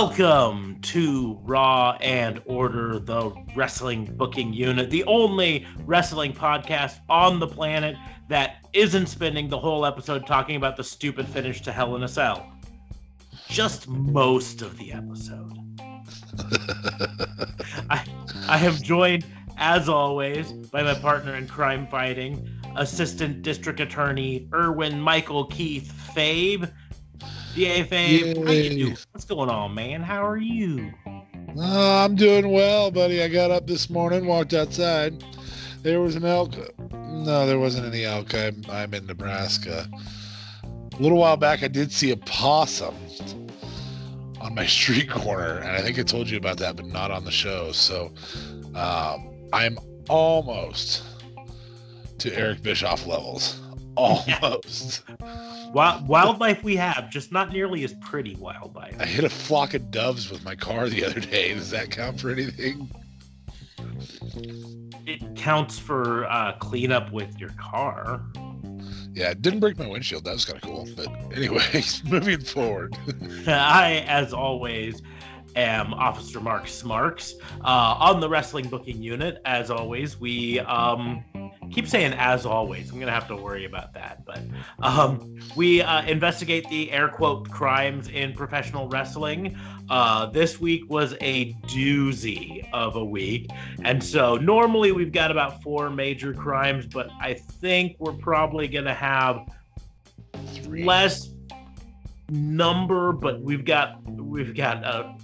Welcome to Raw and Order, the wrestling booking unit, the only wrestling podcast on the planet that isn't spending the whole episode talking about the stupid finish to Hell in a Cell. Just most of the episode. I, I am joined, as always, by my partner in crime fighting, Assistant District Attorney Erwin Michael Keith Fabe. DA Fabe, how you doing? What's going on, man? How are you? Uh, I'm doing well, buddy. I got up this morning, walked outside. There was an elk. No, there wasn't any elk. I'm, I'm in Nebraska. A little while back, I did see a possum on my street corner, and I think I told you about that, but not on the show. So um, I'm almost to Eric Bischoff levels. Almost. Wild, wildlife we have, just not nearly as pretty wildlife. I hit a flock of doves with my car the other day. Does that count for anything? It counts for uh, cleanup with your car. Yeah, it didn't break my windshield. That was kind of cool. But anyway, moving forward. I, as always, am Officer Mark Smarks uh, on the wrestling booking unit. As always, we um, keep saying as always. I'm gonna have to worry about that. But um, we uh, investigate the air quote crimes in professional wrestling. Uh, this week was a doozy of a week, and so normally we've got about four major crimes, but I think we're probably gonna have Three. less number, but we've got we've got a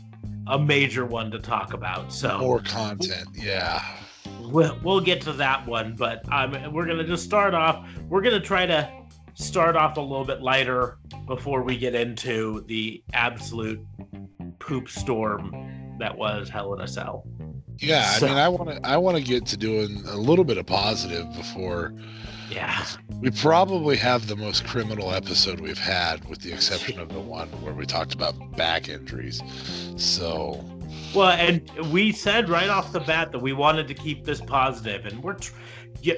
a major one to talk about. So more content, yeah we'll, we'll get to that one, but um, we're gonna just start off. We're gonna try to start off a little bit lighter before we get into the absolute poop storm that was Hell in a Cell. Yeah, so, I mean, I want to I want to get to doing a little bit of positive before. Yeah, we probably have the most criminal episode we've had, with the exception of the one where we talked about back injuries. So well, and we said right off the bat that we wanted to keep this positive, and we're tr- yeah,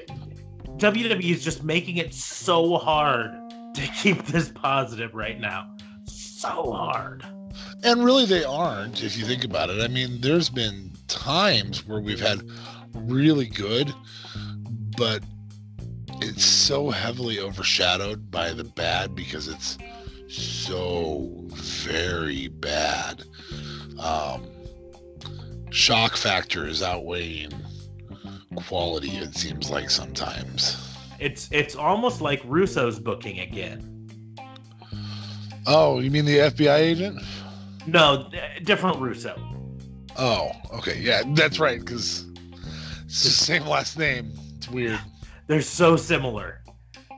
WWE is just making it so hard to keep this positive right now. So hard. And really, they aren't, if you think about it. I mean, there's been times where we've had really good, but it's so heavily overshadowed by the bad because it's so very bad. Um, shock factor is outweighing quality it seems like sometimes. It's it's almost like russo's booking again. Oh you mean the fbi agent? No different russo. Oh okay yeah that's right because it's the same last name. It's weird they're so similar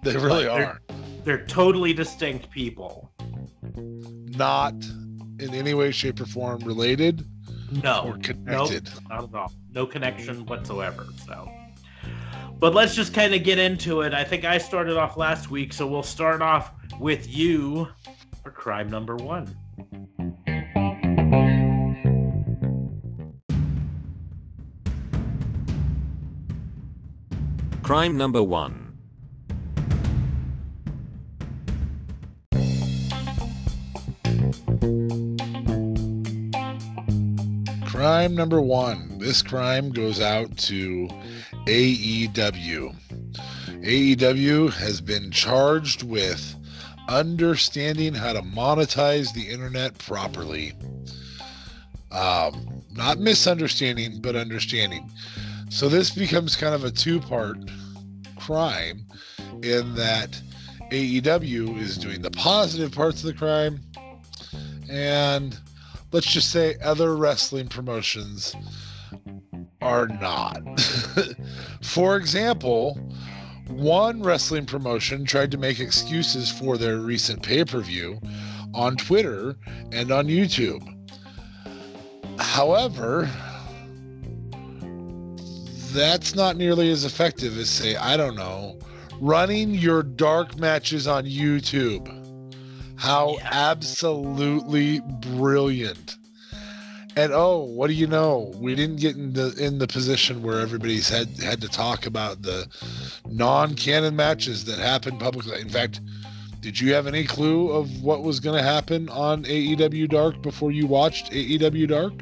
they really they're, are they're totally distinct people not in any way shape or form related no, or connected. Nope, not at all. No connection whatsoever. So, but let's just kind of get into it. I think I started off last week, so we'll start off with you for crime number one. Crime number one. Crime number one. This crime goes out to AEW. AEW has been charged with understanding how to monetize the internet properly. Um, not misunderstanding, but understanding. So this becomes kind of a two part crime in that AEW is doing the positive parts of the crime and let's just say other wrestling promotions are not. For example, one wrestling promotion tried to make excuses for their recent pay per view on Twitter and on YouTube. However, that's not nearly as effective as, say, I don't know, running your dark matches on YouTube. How yeah. absolutely brilliant. And oh, what do you know? We didn't get in the in the position where everybody's had had to talk about the non-canon matches that happened publicly. In fact, did you have any clue of what was going to happen on AEW Dark before you watched AEW Dark?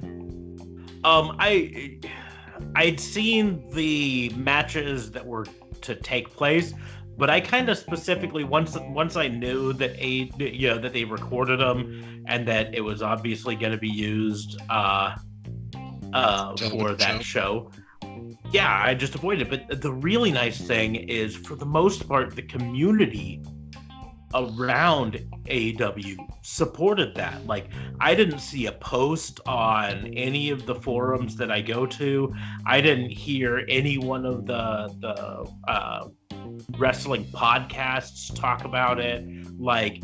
Um, I I'd seen the matches that were to take place, but I kind of specifically once once I knew that a you know that they recorded them and that it was obviously going to be used uh, uh, for that show. Yeah, I just avoided it. But the really nice thing is, for the most part, the community around AEW supported that. Like, I didn't see a post on any of the forums that I go to. I didn't hear any one of the the uh, wrestling podcasts talk about it. Like,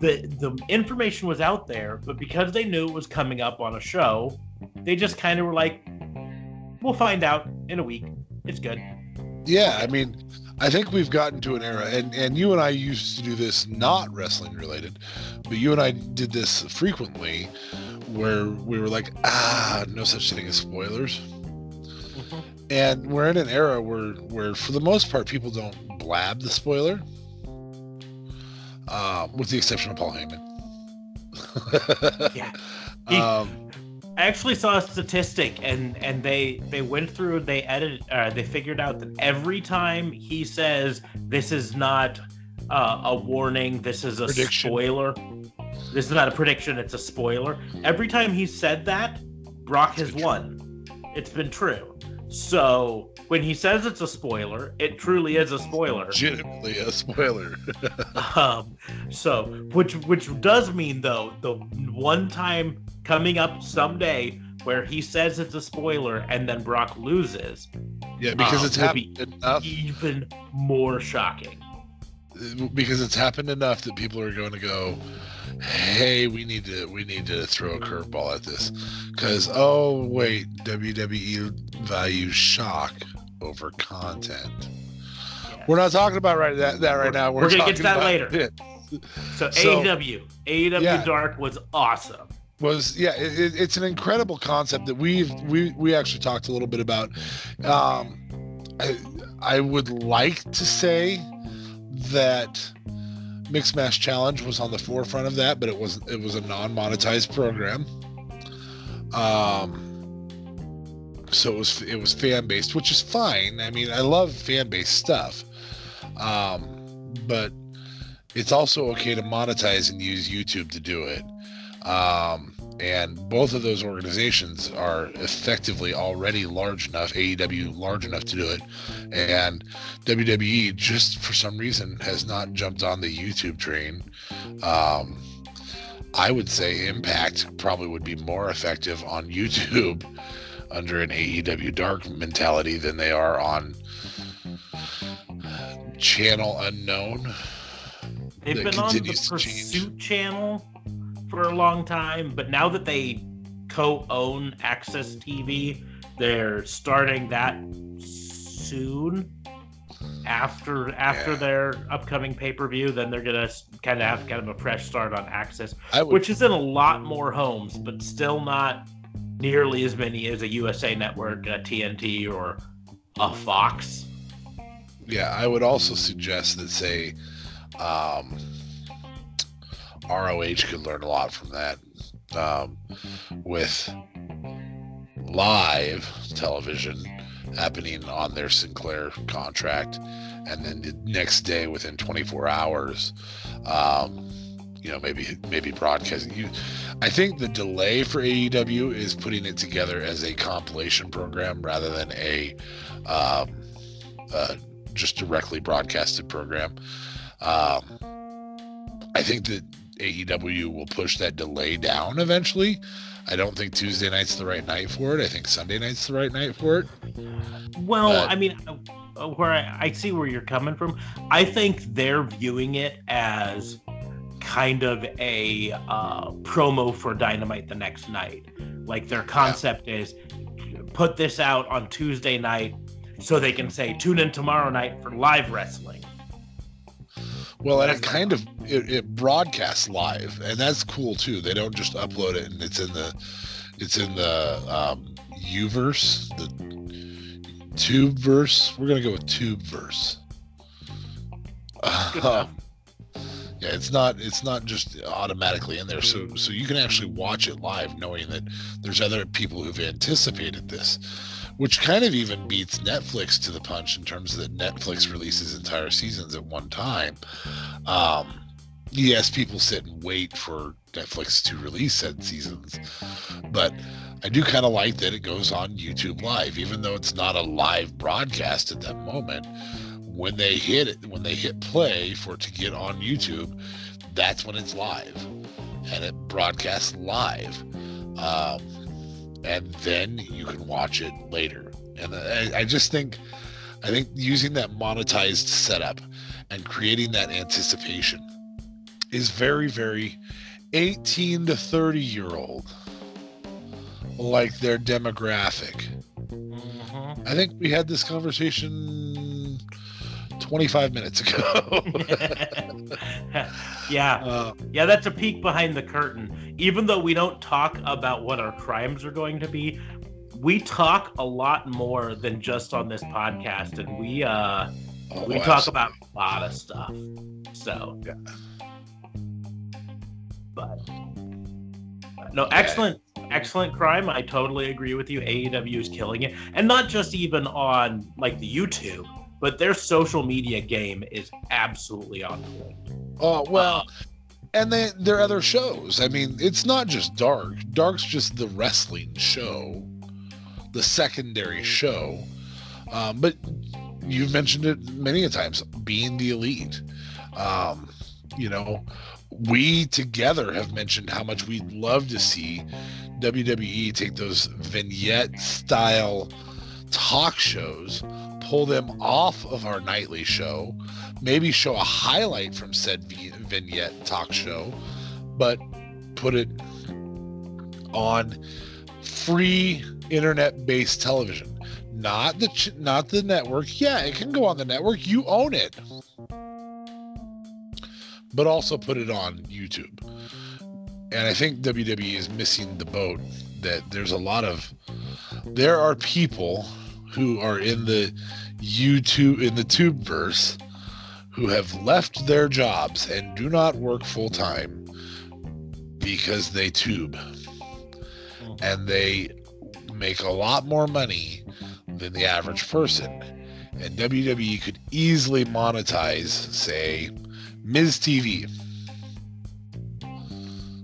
the the information was out there, but because they knew it was coming up on a show, they just kind of were like, "We'll find out in a week. It's good." Yeah, I mean, I think we've gotten to an era, and and you and I used to do this not wrestling related, but you and I did this frequently, where we were like, ah, no such thing as spoilers. Mm-hmm. And we're in an era where where for the most part people don't blab the spoiler, uh, with the exception of Paul Heyman. yeah. He, um, I actually saw a statistic, and and they they went through, they edited, uh, they figured out that every time he says this is not uh, a warning, this is a prediction. spoiler. This is not a prediction; it's a spoiler. Every time he said that, Brock has won. It's been true. So when he says it's a spoiler, it truly is a spoiler. Legitimately a spoiler. um, so which which does mean though the one time coming up someday where he says it's a spoiler and then Brock loses. Yeah, because um, it's happened enough. Even more shocking. Because it's happened enough that people are going to go, "Hey, we need to we need to throw a curveball at this," because oh wait, WWE values shock over content. Yeah. We're not talking about right that, that right now. We're, We're gonna get to that later. It. So, so AEW, AEW yeah. Dark was awesome was yeah it, it's an incredible concept that we've we we actually talked a little bit about um i i would like to say that mix match challenge was on the forefront of that but it was it was a non-monetized program. Um so it was it was fan based which is fine. I mean i love fan based stuff. Um but it's also okay to monetize and use youtube to do it. Um, and both of those organizations are effectively already large enough, AEW large enough to do it. And WWE, just for some reason, has not jumped on the YouTube train. Um, I would say Impact probably would be more effective on YouTube under an AEW Dark mentality than they are on Channel Unknown. They've been on the Pursuit channel for a long time, but now that they co-own AXS TV, they're starting that soon after after yeah. their upcoming pay-per-view then they're gonna kind of have kind of a fresh start on AXS would, which is in a lot more homes but still not nearly as many as a usa network a tnt or a fox yeah i would also suggest that say um, ROH could learn a lot from that um, with live television happening on their Sinclair contract, and then the next day, within 24 hours, um, you know, maybe maybe broadcasting. You, I think the delay for AEW is putting it together as a compilation program rather than a um, uh, just directly broadcasted program. Um, I think that AEW will push that delay down eventually. I don't think Tuesday night's the right night for it. I think Sunday night's the right night for it. Well, but, I mean, where I, I see where you're coming from. I think they're viewing it as kind of a uh, promo for Dynamite the next night. Like their concept yeah. is put this out on Tuesday night so they can say tune in tomorrow night for live wrestling. Well, and it kind of it, it broadcasts live, and that's cool too. They don't just upload it and it's in the it's in the um, Uverse, the Tube verse. We're gonna go with Tube verse. Um, yeah, it's not it's not just automatically in there. So so you can actually watch it live, knowing that there's other people who've anticipated this which kind of even beats Netflix to the punch in terms of that Netflix releases entire seasons at one time. Um, yes, people sit and wait for Netflix to release said seasons, but I do kind of like that it goes on YouTube Live, even though it's not a live broadcast at that moment. When they hit it, when they hit play for it to get on YouTube, that's when it's live, and it broadcasts live. Um, and then you can watch it later. And I, I just think, I think using that monetized setup and creating that anticipation is very, very 18 to 30 year old, like their demographic. Mm-hmm. I think we had this conversation 25 minutes ago. yeah. Uh, yeah, that's a peek behind the curtain. Even though we don't talk about what our crimes are going to be, we talk a lot more than just on this podcast and we uh oh, we talk about a lot of stuff. So, yeah. But no, excellent excellent crime. I totally agree with you. AEW is killing it. And not just even on like the YouTube but their social media game is absolutely on point. Oh well, uh, and they their other shows. I mean, it's not just Dark. Dark's just the wrestling show, the secondary show. Um, but you've mentioned it many a times. Being the elite, um, you know, we together have mentioned how much we'd love to see WWE take those vignette style talk shows pull them off of our nightly show, maybe show a highlight from said vignette talk show, but put it on free internet-based television. Not the ch- not the network. Yeah, it can go on the network. You own it. But also put it on YouTube. And I think WWE is missing the boat that there's a lot of there are people who are in the YouTube in the tube verse who have left their jobs and do not work full time because they tube mm-hmm. and they make a lot more money than the average person. And WWE could easily monetize, say, Miz TV,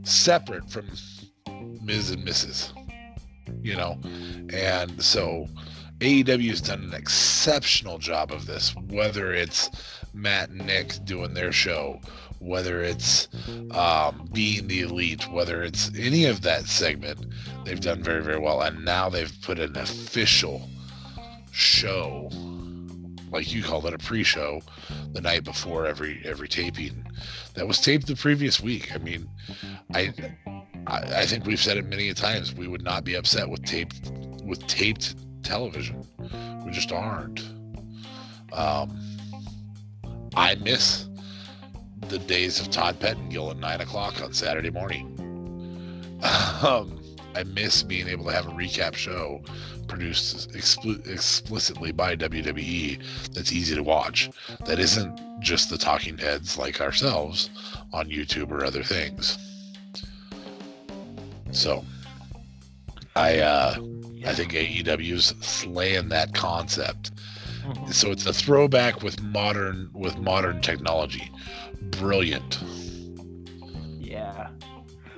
separate from Miz and Mrs. You know, and so AEW has done an exceptional job of this, whether it's Matt and Nick doing their show, whether it's um, being the elite, whether it's any of that segment, they've done very, very well. And now they've put an official show, like you called it, a pre-show, the night before every every taping. That was taped the previous week. I mean, I I, I think we've said it many times. We would not be upset with taped with taped television. We just aren't. Um, I miss the days of Todd Pettengill at nine o'clock on Saturday morning. Um, I miss being able to have a recap show produced expl- explicitly by WWE that's easy to watch. That isn't just the talking heads like ourselves on YouTube or other things. So, I uh, I think AEW's slaying that concept. So it's a throwback with modern with modern technology. Brilliant. Yeah.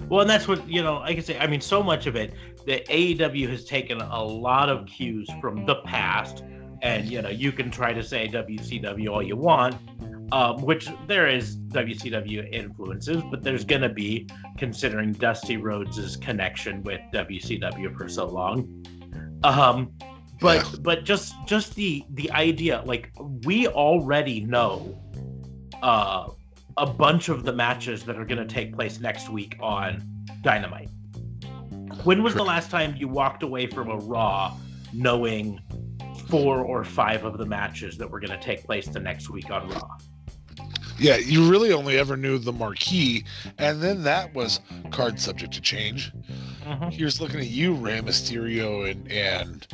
Well, and that's what you know. I say, I mean, so much of it, the AEW has taken a lot of cues from the past, and you know, you can try to say WCW all you want, um, which there is WCW influences, but there's going to be, considering Dusty Rhodes' connection with WCW for so long. Um, but Yeah. but just just the the idea like we already know uh a bunch of the matches that are going to take place next week on dynamite when was the last time you walked away from a raw knowing four or five of the matches that were going to take place the next week on raw Yeah, you really only ever knew the marquee, and then that was card subject to change. Here's looking at you, Rey Mysterio and and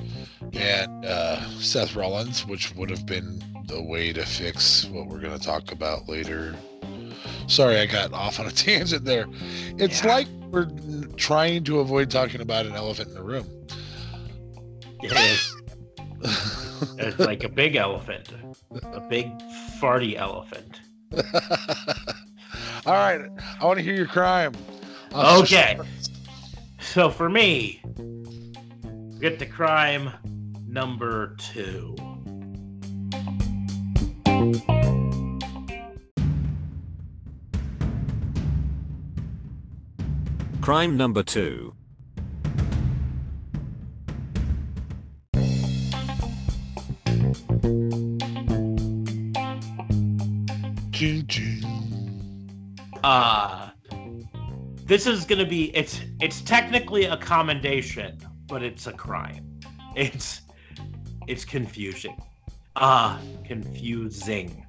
and uh, Seth Rollins, which would have been the way to fix what we're going to talk about later. Sorry, I got off on a tangent there. It's Yeah. like we're trying to avoid talking about an elephant in the room. It is. It's like a big elephant, a big farty elephant. All right, I want to hear your crime. Okay. So for me, get to crime number two. Crime number 2. Ching, ching. Uh this is gonna be it's it's technically a commendation, but it's a crime. It's it's confusing. Ah, confusing.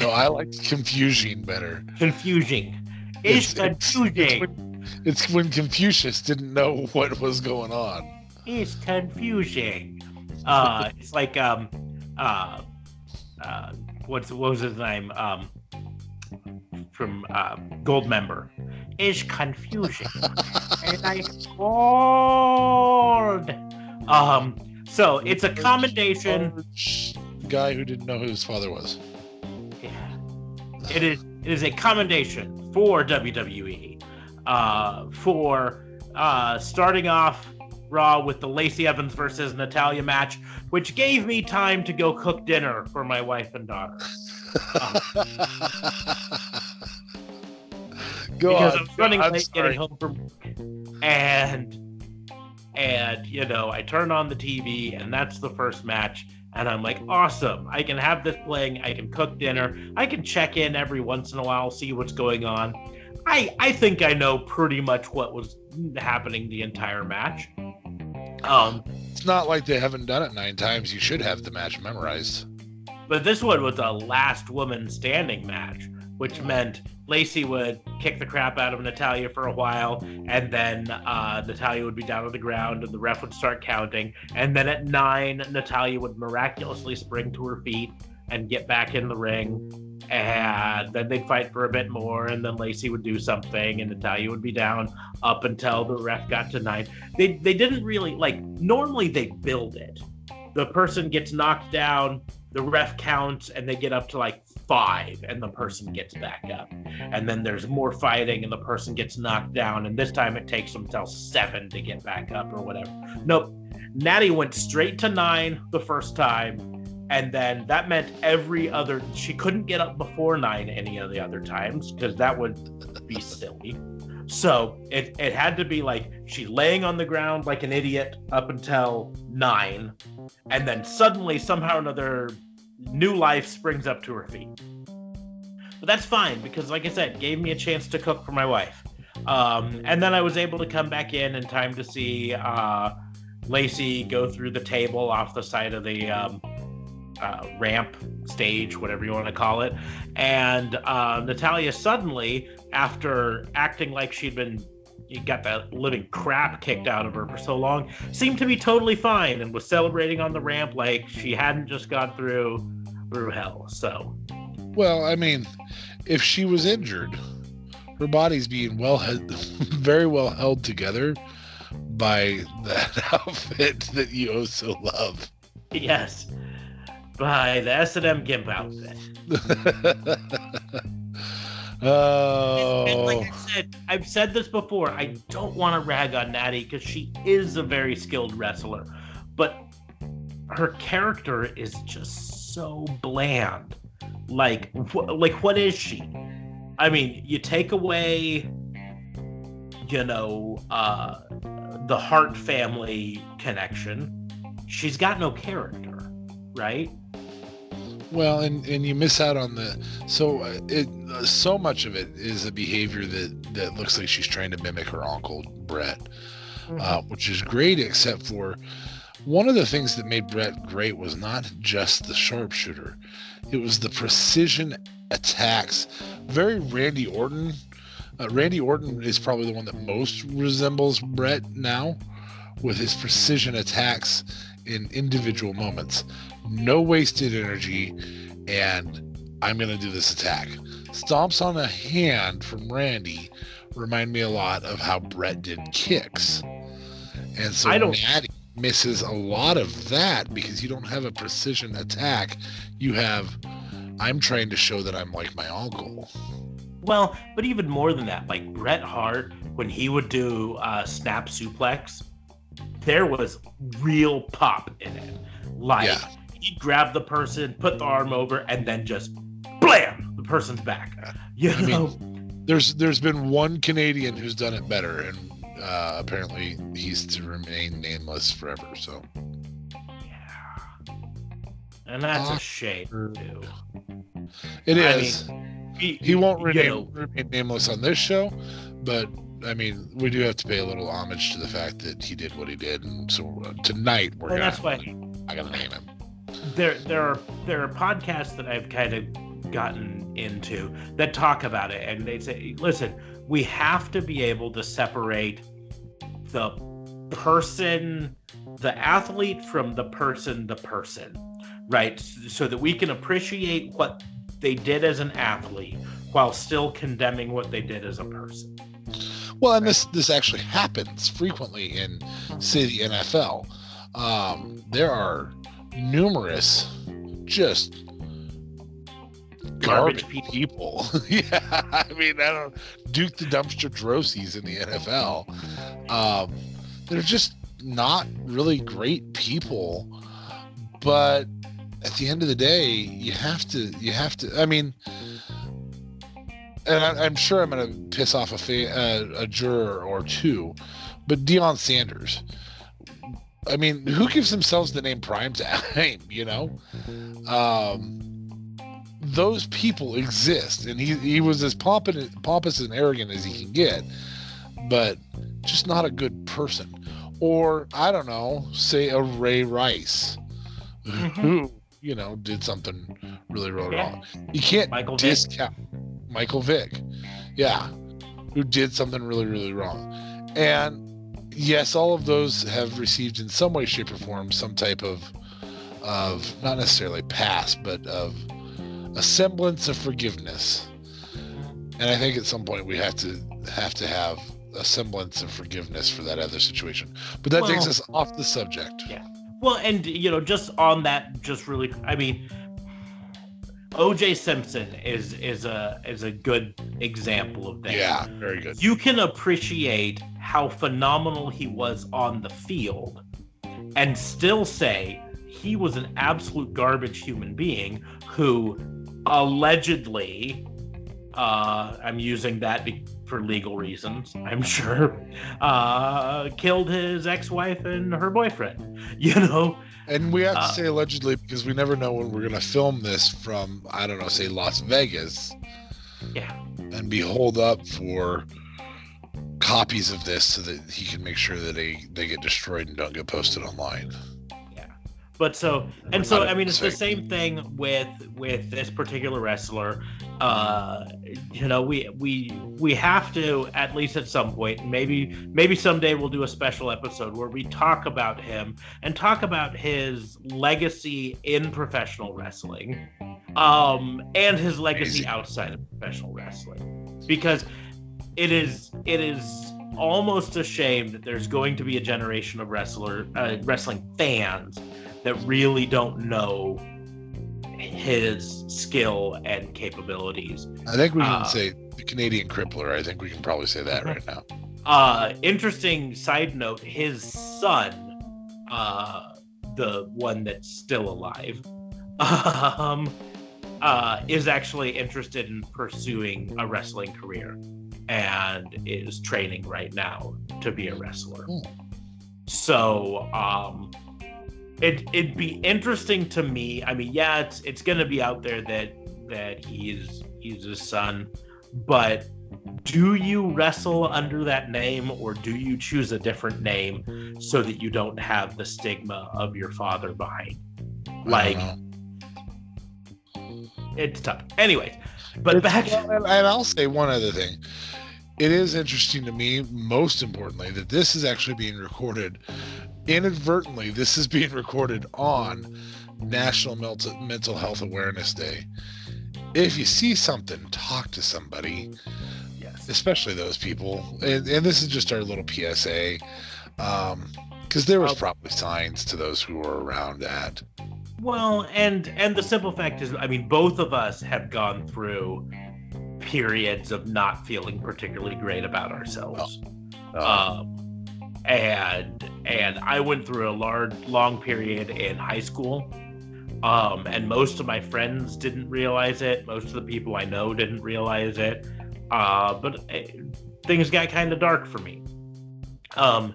No, I like confusing better. Confusing. It's, It's- it's- confusing. when, it's when Confucius didn't know what was going on. It's confusing. Uh, it's like um, uh, uh, what's what was his name? Um, from uh, Gold It's confusing, and I scored. Um, so it's a commendation. Guy who didn't know who his father was. Yeah. It is it is a commendation for WWE uh, for uh, starting off Raw with the Lacey Evans versus Natalya match, which gave me time to go cook dinner for my wife and daughter. Go because on. I was running I'm late sorry. getting home from work. and and you know I turn on the TV and that's the first match and I'm like awesome I can have this playing I can cook dinner I can check in every once in a while see what's going on I I think I know pretty much what was happening the entire match um It's not like they haven't done it nine times. You should have the match memorized. But this one was a last woman standing match, which meant Lacey would kick the crap out of Natalya for a while, and then uh, Natalya would be down on the ground, and the ref would start counting. And then at nine, Natalya would miraculously spring to her feet and get back in the ring. And then they'd fight for a bit more, and then Lacey would do something, and Natalya would be down up until the ref got to nine. They they didn't really like. Normally they build it. The person gets knocked down, the ref counts and they get up to like five and the person gets back up. And then there's more fighting and the person gets knocked down. And this time it takes them till seven to get back up or whatever. Nope. Natty went straight to nine the first time. And then that meant every other she couldn't get up before nine any of the other times because that would be silly. So it, it had to be like she's laying on the ground like an idiot up until nine. And then suddenly somehow or another new life springs up to her feet. But that's fine because like i said gave me a chance to cook for my wife. Um, and then i was able to come back in in time to see uh, lacey go through the table off the side of the um, uh, ramp stage whatever you want to call it. And uh, natalya suddenly after acting like she'd been got the living crap kicked out of her for so long seemed to be totally fine and was celebrating on the ramp like she hadn't just gone through through hell. So Well, I mean, if she was injured, her body's being well held, very well held together by that outfit that you oh so love. yes, by the S and M Gimp outfit. And like oh, I said, I've said this before. I don't want to rag on Natty because she is a very skilled wrestler, but her character is just so bland. Like, wh- like what is she? I mean, you take away, you know, uh, the Hart family connection, she's got no character, right? Well, and and you miss out on the so uh, it uh, so much of it is a behavior that that looks like she's trying to mimic her uncle Bret, uh, which is great, except for one of the things that made Bret great was not just the sharpshooter, it was the precision attacks. Very Randy Orton. Uh, Randy Orton is probably the one that most resembles Bret now, with his precision attacks in individual moments no wasted energy, and I'm going to do this attack. Stomps on a hand from Randy remind me a lot of how Bret did kicks. And so I don't- Natty misses a lot of that because you don't have a precision attack. You have, I'm trying to show that I'm like my uncle. Well, but even more than that, like Bret Hart, when he would do uh, snap suplex, there was real pop in it. Like Yeah. He'd grab the person, put the arm over, and then just blam, the person's back. You I mean, know, There's there's been one Canadian who's done it better, and uh, apparently he's to remain nameless forever. So yeah. And that's a shame too. it I is. He, he won't you remain, know, remain nameless on this show, but I mean, we do have to pay a little homage to the fact that he did what he did, and so uh, tonight we're well, gonna. that's why I gotta name him. There there are there are podcasts that I've kind of gotten into that talk about it and they say listen we have to be able to separate the person the athlete from the person the person right? So that we can appreciate what they did as an athlete while still condemning what they did as a person. Well, and this this actually happens frequently in, say, the NFL. Um, there are numerous just Garbage garbage people. people. yeah, I mean, I don't Duke the dumpster Drosies in the NFL. Um, they're just not really great people, but at the end of the day, you have to you have to. I mean. And I, I'm sure I'm going to piss off a, fa- uh, a juror or two, but Deion Sanders. I mean, who gives themselves the name prime time? You know, um, those people exist, and he he was as pompous, pompous and arrogant as he can get, but just not a good person. Or I don't know, say a Ray Rice, who you know did something really really Yeah. wrong. You can't Michael Vick. discount Michael Vick, yeah, who did something really really wrong, and yes, all of those have received in some way, shape, or form some type of of not necessarily past, but of a semblance of forgiveness. And I think at some point we have to have to have a semblance of forgiveness for that other situation. But that takes us off the subject. Yeah. Well, and you know, just on that, just really, I mean, O.J. Simpson is is a is a good example of that. Yeah, very good. You can appreciate how phenomenal he was on the field, and still say he was an absolute garbage human being who allegedly, uh, I'm using that be- for legal reasons, I'm sure, uh, killed his ex-wife and her boyfriend. You know, And we have to Uh, say allegedly because we never know when we're going to film this from, I don't know, say Las Vegas yeah. and be holed up for copies of this so that he can make sure that they, they get destroyed and don't get posted online. But so and We're so I mean it's the same thing with with this particular wrestler. Uh you know, we we we have to at least at some point, maybe maybe someday we'll do a special episode where we talk about him and talk about his legacy in professional wrestling. Um and his legacy Amazing. outside of professional wrestling. Because it is it is almost a shame that there's going to be a generation of wrestler uh, wrestling fans that really don't know his skill and capabilities. I think we can Uh, say the Canadian crippler. I think we can probably say that right now. Uh, interesting side note: his son, uh, the one that's still alive, um, uh, is actually interested in pursuing a wrestling career and is training right now to be a wrestler. Hmm. So, um, it it'd be interesting to me. I mean, yeah, it's it's gonna be out there that that he's he's his son, but do you wrestle under that name or do you choose a different name so that you don't have the stigma of your father behind? Like it's tough. Anyways, but It's- back well, and, and I'll say one other thing. It is interesting to me, most importantly, that this is actually being recorded inadvertently. This is being recorded on National Mental Mental Health Awareness Day. If you see something, talk to somebody, yes. especially those people. And, and this is just our little PSA, because there was Uh, probably signs to those who were around that. Well, and and the simple fact is, I mean, both of us have gone through periods of not feeling particularly great about ourselves. Uh, Um, and and I went through a large long period in high school. Um, and most of my friends didn't realize it. Most of the people I know didn't realize it. Uh, but uh, things got kind of dark for me. Um,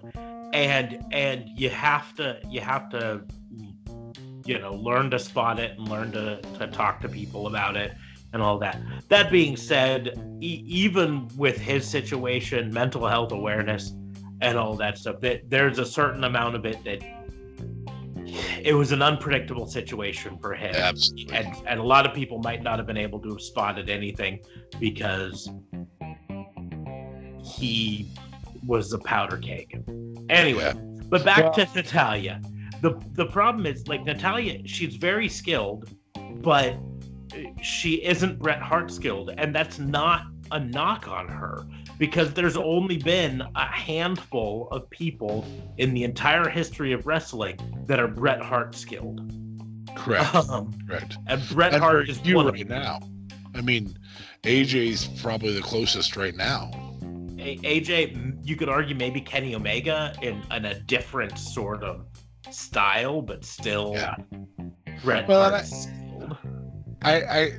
and and you have to you have to you know learn to spot it and learn to, to talk to people about it and all that that being said e- even with his situation mental health awareness and all that stuff that there's a certain amount of it that it was an unpredictable situation for him absolutely. and and a lot of people might not have been able to have spotted anything because he was a powder keg anyway Yeah. but back Well- to natalya the the problem is like natalya she's very skilled but she isn't bret hart skilled and that's not a knock on her because there's only been a handful of people in the entire history of wrestling that are bret hart skilled Correct. um, Correct. and Bret and Hart is you one right now. I mean, AJ's probably the closest right now. A- AJ, you could argue maybe Kenny Omega in, in a different sort of style, but still Yeah. Bret Well, Hart I- skilled. I, I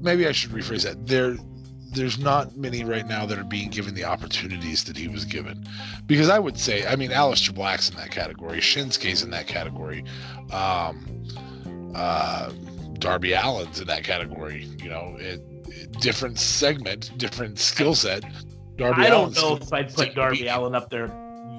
maybe I should rephrase that. There, there's not many right now that are being given the opportunities that he was given, because I would say, I mean, Aleister Black's in that category, Shinsuke's in that category, um, uh, Darby Allin's in that category. You know, it, it- different segment, different skill set. Darby I don't Allin's know if I'd put Darby beat- Allin up there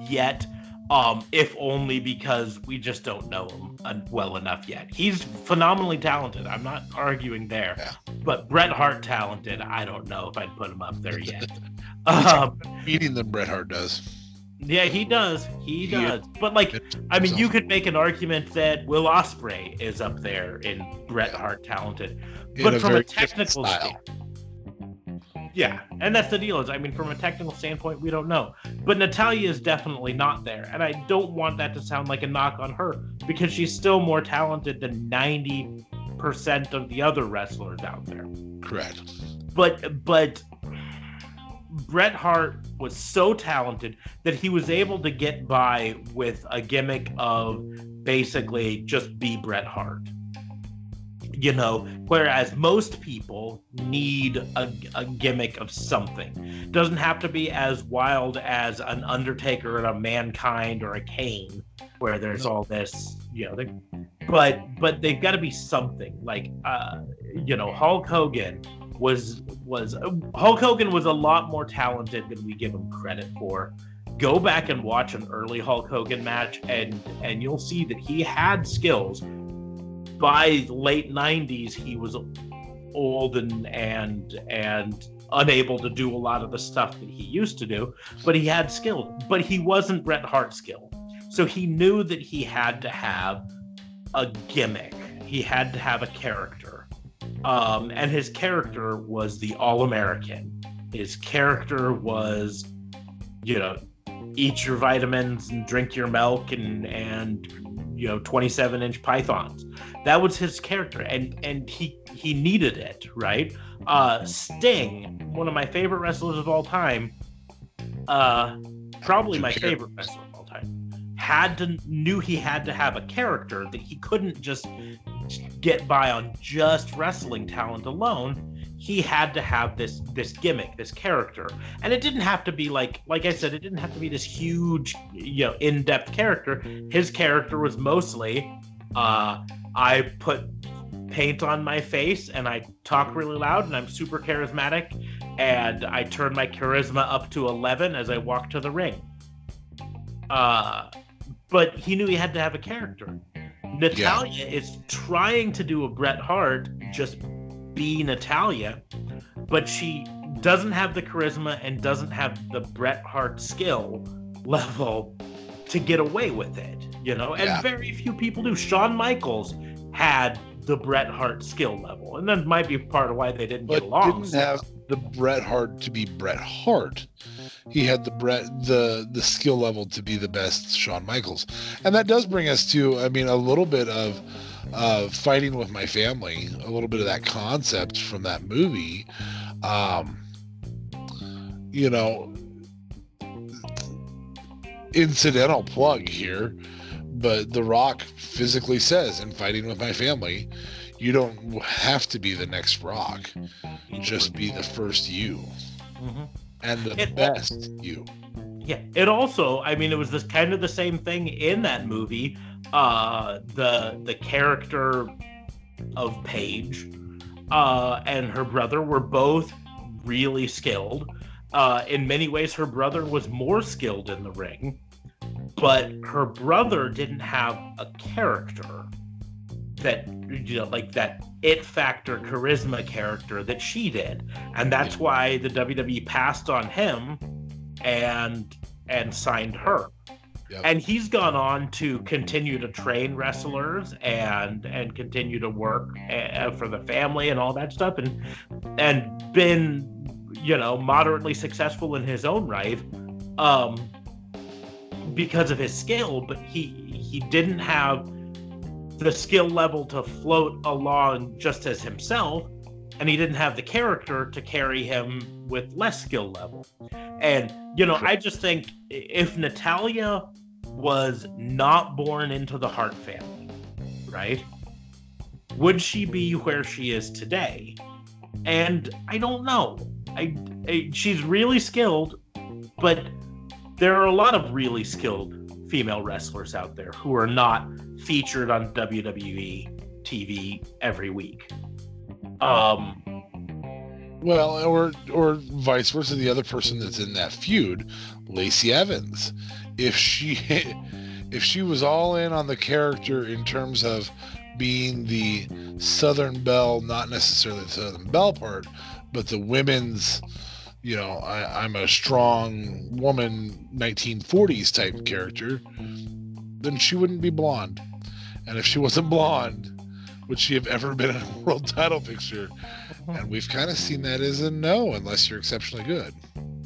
yet, um, if only because we just don't know him well enough yet. He's phenomenally talented. I'm not arguing there, Yeah. but Bret Hart talented. I don't know if I'd put him up there yet. um, beating than Bret Hart does. Yeah, he does. He does. But like, I mean, you could make an argument that Will Ospreay is up there in Bret Hart talented. But from a technical style. Yeah, and that's the deal. Is I mean, from a technical standpoint, we don't know. But Natalya is definitely not there, and I don't want that to sound like a knock on her because she's still more talented than ninety percent of the other wrestlers out there. Correct. but but Bret Hart was so talented that he was able to get by with a gimmick of basically just be Bret Hart. You know, whereas most people need a, a gimmick of something. Doesn't have to be as wild as an Undertaker and a Mankind or a Kane, where there's all this, you know, they, but but they've got to be something like, uh, you know, Hulk Hogan was was Hulk Hogan was a lot more talented than we give him credit for. Go back and watch an early Hulk Hogan match, and and you'll see that he had skills. By late '90s, he was old and and and unable to do a lot of the stuff that he used to do, but he had skill. But he wasn't Bret Hart skill, so he knew that he had to have a gimmick. He had to have a character um, and his character was the all-american his character was you know eat your vitamins and drink your milk and and you know 27 inch pythons. That was his character and and he he needed it right? Uh sting one of my favorite wrestlers of all time uh probably my favorite wrestler of all time had to knew he had to have a character that he couldn't just get by on just wrestling talent alone he had to have this this gimmick, this character, and it didn't have to be like like I said, it didn't have to be this huge, you know, in depth character. His character was mostly, uh, I put paint on my face and I talk really loud and I'm super charismatic and I turn my charisma up to 11 as I walk to the ring. Uh, but he knew he had to have a character. Natalya yeah. is trying to do a Bret Hart, just be Natalya, but she doesn't have the charisma and doesn't have the Bret Hart skill level to get away with it, you know? And yeah. very few people do. Shawn Michaels had the Bret Hart skill level, and that might be part of why they didn't but get along. Didn't have the Bret Hart to be Bret Hart. He had the Bret the the skill level to be the best Shawn Michaels, and that does bring us to I mean a little bit of uh, fighting with my family, a little bit of that concept from that movie. Um, you know, incidental plug here, but The Rock physically says in Fighting with My Family, you don't have to be the next Rock, just be the first you. Mm-hmm. And the it, best you. Yeah. It also, I mean, it was this kind of the same thing in that movie. Uh, the the character of Paige uh, and her brother were both really skilled. Uh, in many ways, her brother was more skilled in the ring, but her brother didn't have a character that you know like that it factor charisma character that she did. And that's why the WWE passed on him and and signed her yep. and he's gone on to continue to train wrestlers and and continue to work uh, for the family and all that stuff and and been you know moderately successful in his own right um because of his skill but he he didn't have the skill level to float along just as himself, and he didn't have the character to carry him with less skill level. And, you know, I just think if Natalya was not born into the Hart family, right? Would she be where she is today? And I don't know. I, I she's really skilled, but there are a lot of really skilled female wrestlers out there who are not featured on WWE TV every week. Um, well, or or vice versa, the other person that's in that feud, Lacey Evans, if she if she was all in on the character in terms of being the Southern Belle, not necessarily the Southern Belle part, but the women's, you know, I, I'm a strong woman 1940s type character, then she wouldn't be blonde. And if she wasn't blonde, would she have ever been in a world title picture? Uh-huh. And we've kind of seen that as a no, unless you're exceptionally good.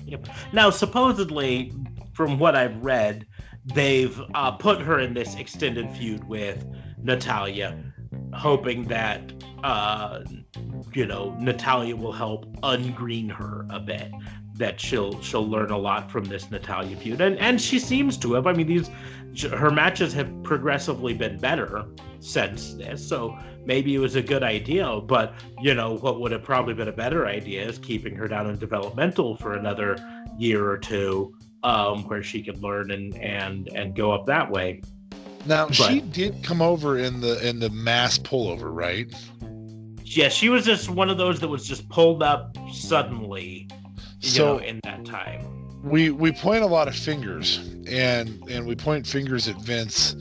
Yep. Now, supposedly, from what I've read, they've uh, put her in this extended feud with Natalya, hoping that uh, you know Natalya will help ungreen her a bit. That she'll she'll learn a lot from this Natalya feud, and and she seems to have. I mean, these her matches have progressively been better since this, so maybe it was a good idea. But you know, what would have probably been a better idea is keeping her down in developmental for another year or two, um, where she could learn and and and go up that way. Now but, she did come over in the in the mass pullover, right? Yeah, she was just one of those that was just pulled up suddenly, you so, know, in that time we we point a lot of fingers and and we point fingers at Vince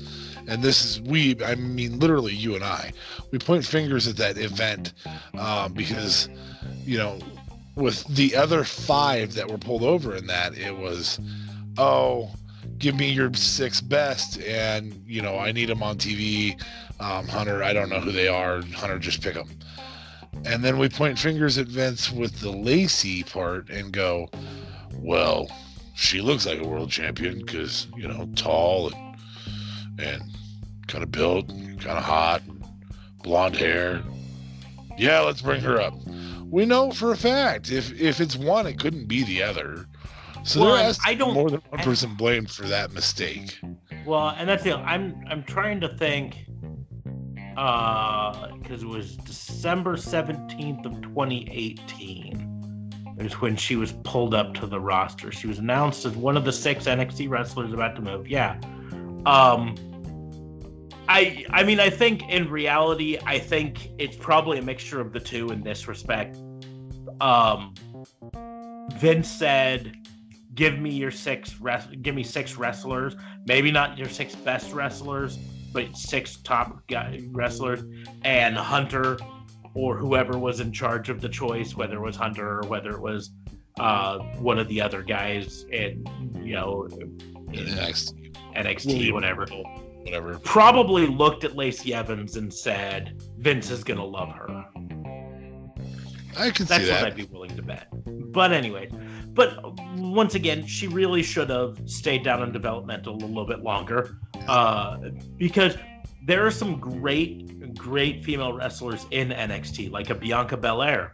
and this is we I mean literally you and I we point fingers at that event um, because you know with the other five that were pulled over in that it was oh give me your six best and you know I need them on TV um, Hunter I don't know who they are Hunter just pick them and then we point fingers at Vince with the Lacey part and go well, she looks like a world champion because, you know, tall and, and kind of built, kind of hot, blonde hair. Yeah, let's bring her up. We know for a fact if if it's one, it couldn't be the other. So well, there has I don't, more than one person blamed for that mistake. Well, and that's the I'm I'm trying to think uh, because it was December 17th of 2018. Is when she was pulled up to the roster. She was announced as one of the six NXT wrestlers about to move. Yeah. Um, I I mean I think in reality I think it's probably a mixture of the two in this respect. Um, Vince said, "Give me your six res- give me six wrestlers. Maybe not your six best wrestlers, but six top guy wrestlers." And Hunter or whoever was in charge of the choice, whether it was Hunter or whether it was uh, one of the other guys in you know in NXT, NXT, William- whatever, whatever. probably looked at Lacey Evans and said, "Vince is gonna love her." I can That's see what that. I'd be willing to bet. But anyway, but once again, she really should have stayed down in developmental a little bit longer, uh, because there are some great, great female wrestlers in NXT, like a Bianca Belair.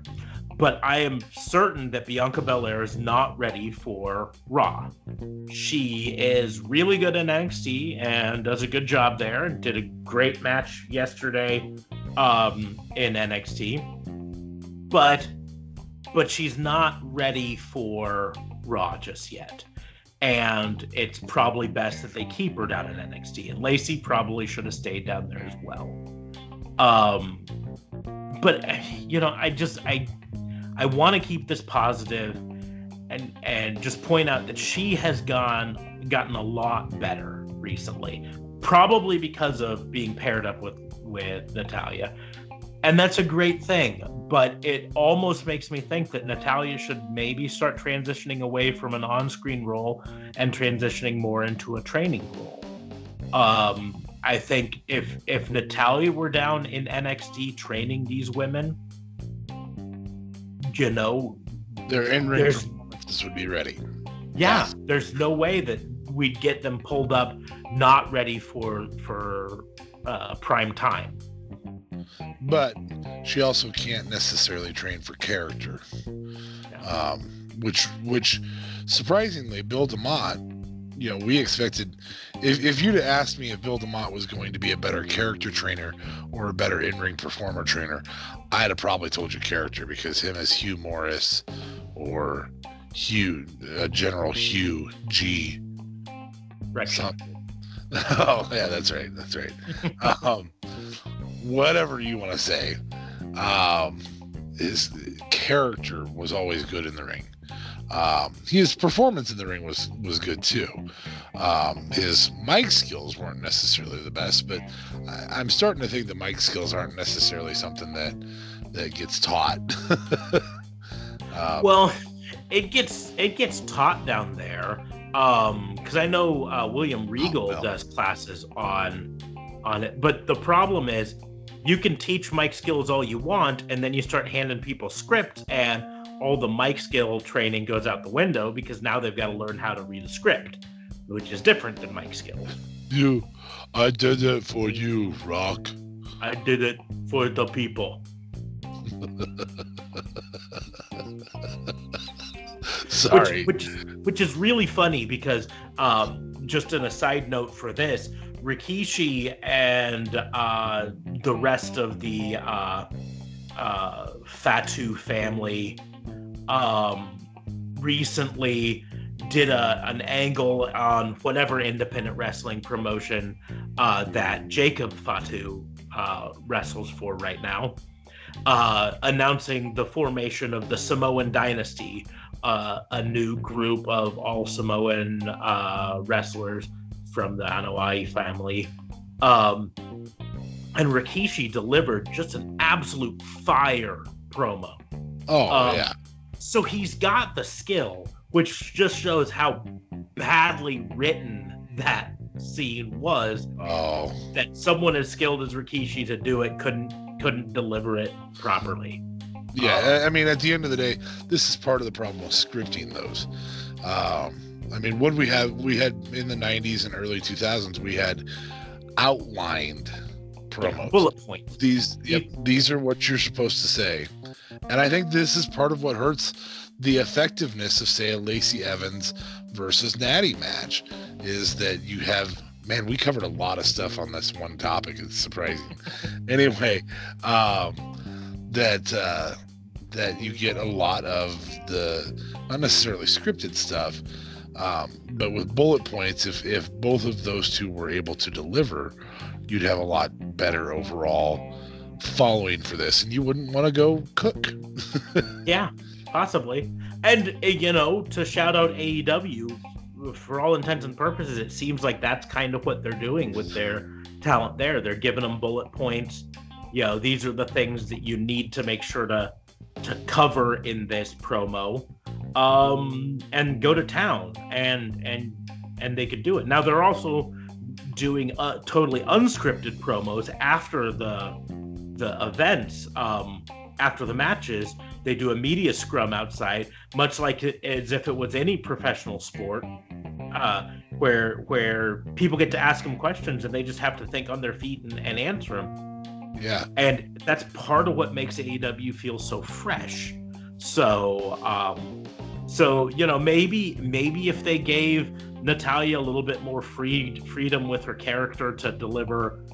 But I am certain that Bianca Belair is not ready for Raw. She is really good in NXT and does a good job there, and did a great match yesterday um, in NXT but but she's not ready for Raw just yet. And it's probably best that they keep her down in NXT. And Lacey probably should have stayed down there as well. Um, but you know, I just I I want to keep this positive and and just point out that she has gone gotten a lot better recently, probably because of being paired up with with Natalya and that's a great thing but it almost makes me think that natalya should maybe start transitioning away from an on-screen role and transitioning more into a training role um i think if if natalya were down in nxt training these women you know Their in ring performances would be ready. yeah Yes. there's no way that we'd get them pulled up not ready for for uh prime time But she also can't necessarily train for character. um, which which surprisingly Bill Demott, you know, we expected if, if you'd have asked me if Bill Demott was going to be a better character trainer or a better in-ring performer trainer, I'd have probably told you character because him as Hugh Morris or Hugh uh, General Hugh G. Right. Some- oh yeah, that's right, that's right. um, whatever you want to say, um, his character was always good in the ring. Um, his performance in the ring was was good too. Um, his mic skills weren't necessarily the best, but I, I'm starting to think the mic skills aren't necessarily something that that gets taught. um, well it gets it gets taught down there um because i know uh, william regal well. does classes on on it but the problem is you can teach mic skills all you want and then you start handing people scripts and all the mic skill training goes out the window because now they've got to learn how to read a script which is different than mic skills you, I did it for you, Rock. i did it for the people Sorry. Which, which, which is really funny because, um, just a side note for this, Rikishi and uh, the rest of the uh, uh, Fatu family um, recently did a, an angle on whatever independent wrestling promotion uh, that Jacob Fatu uh, wrestles for right now, uh, announcing the formation of the Samoan Dynasty, a new group of all Samoan wrestlers from the Anoa'i family. Um, and Rikishi delivered just an absolute fire promo. oh um, yeah. So he's got the skill, which just shows how badly written that scene was. Oh. That someone as skilled as Rikishi to do it couldn't couldn't deliver it properly. Yeah, Um, I- mean, at the end of the day, this is part of the problem with scripting those. Um, I mean, what we have, we had in the '90s and early 2000s, we had outlined promos. Bullet points. these, yep, these are what you're supposed to say, and I think this is part of what hurts the effectiveness of, say, a Lacey Evans versus Natty match, is that you have man, we covered a lot of stuff on this one topic. It's surprising. anyway, um, that uh, that you get a lot of the not necessarily scripted stuff, um, but with bullet points. If if both of those two were able to deliver, you'd have a lot better overall following for this, and you wouldn't want to go cook. yeah, possibly. And uh, you know, to shout out AEW, for all intents and purposes, it seems like that's kind of what they're doing with their talent there. They're giving them bullet points. You know, these are the things that you need to make sure to to cover in this promo. Um, and go to town and and and they could do it. Now they're also doing uh, totally unscripted promos after the the events, um, after the matches. They do a media scrum outside, much like it, as if it was any professional sport uh, where where people get to ask them questions and they just have to think on their feet and, and answer them. Yeah, and that's part of what makes AEW feel so fresh. So, um, so you know, maybe maybe if they gave Natalya a little bit more free freedom with her character to deliver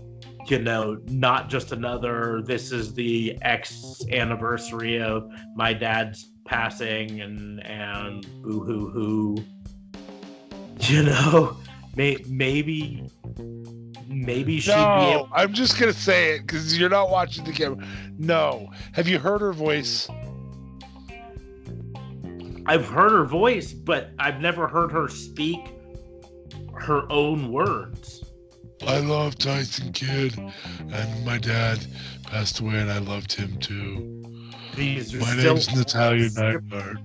you know, not just another, this is the X anniversary of my dad's passing and, and boo hoo hoo you know, may, maybe maybe she'd no, be able. I'm just gonna say it because you're not watching the camera. No, have you heard her voice? I've heard her voice, but I've never heard her speak her own words. I love Tyson Kidd, and my dad passed away, and I loved him too. These my name's Natalya Neidhart.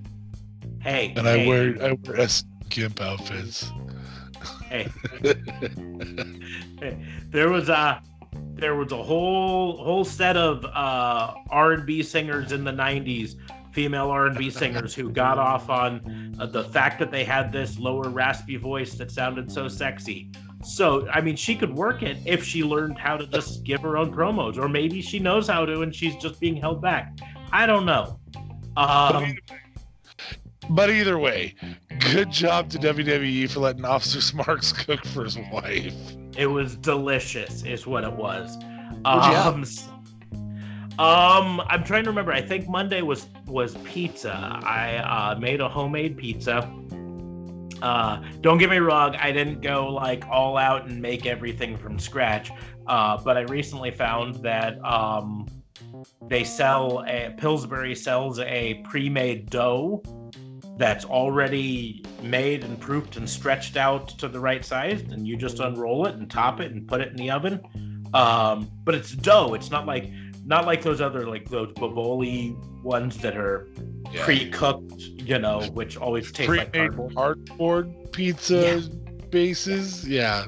Hey, and hey. I wear I wear S gimp outfits. Hey. there was a there was a whole whole set of uh, R&B singers in the 90s, female R&B singers who got off on uh, the fact that they had this lower raspy voice that sounded so sexy. So, I mean, she could work it if she learned how to just give her own promos, or maybe she knows how to and she's just being held back. I don't know. Um, but either way, good job to WWE for letting Officer Smarks cook for his wife. It was delicious, is what it was. Um, um, I'm trying to remember. I think Monday was was pizza. I uh, made a homemade pizza. Uh, don't get me wrong, I didn't go like all out and make everything from scratch. Uh, but I recently found that um, they sell a Pillsbury sells a pre-made dough that's already made and proofed and stretched out to the right size, and you just unroll it and top it and put it in the oven. Um, but it's dough. It's not like not like those other like those Boboli ones that are yeah. pre-cooked, you know, which always taste Pre-made like cardboard. cardboard pizza yeah. bases. Yeah.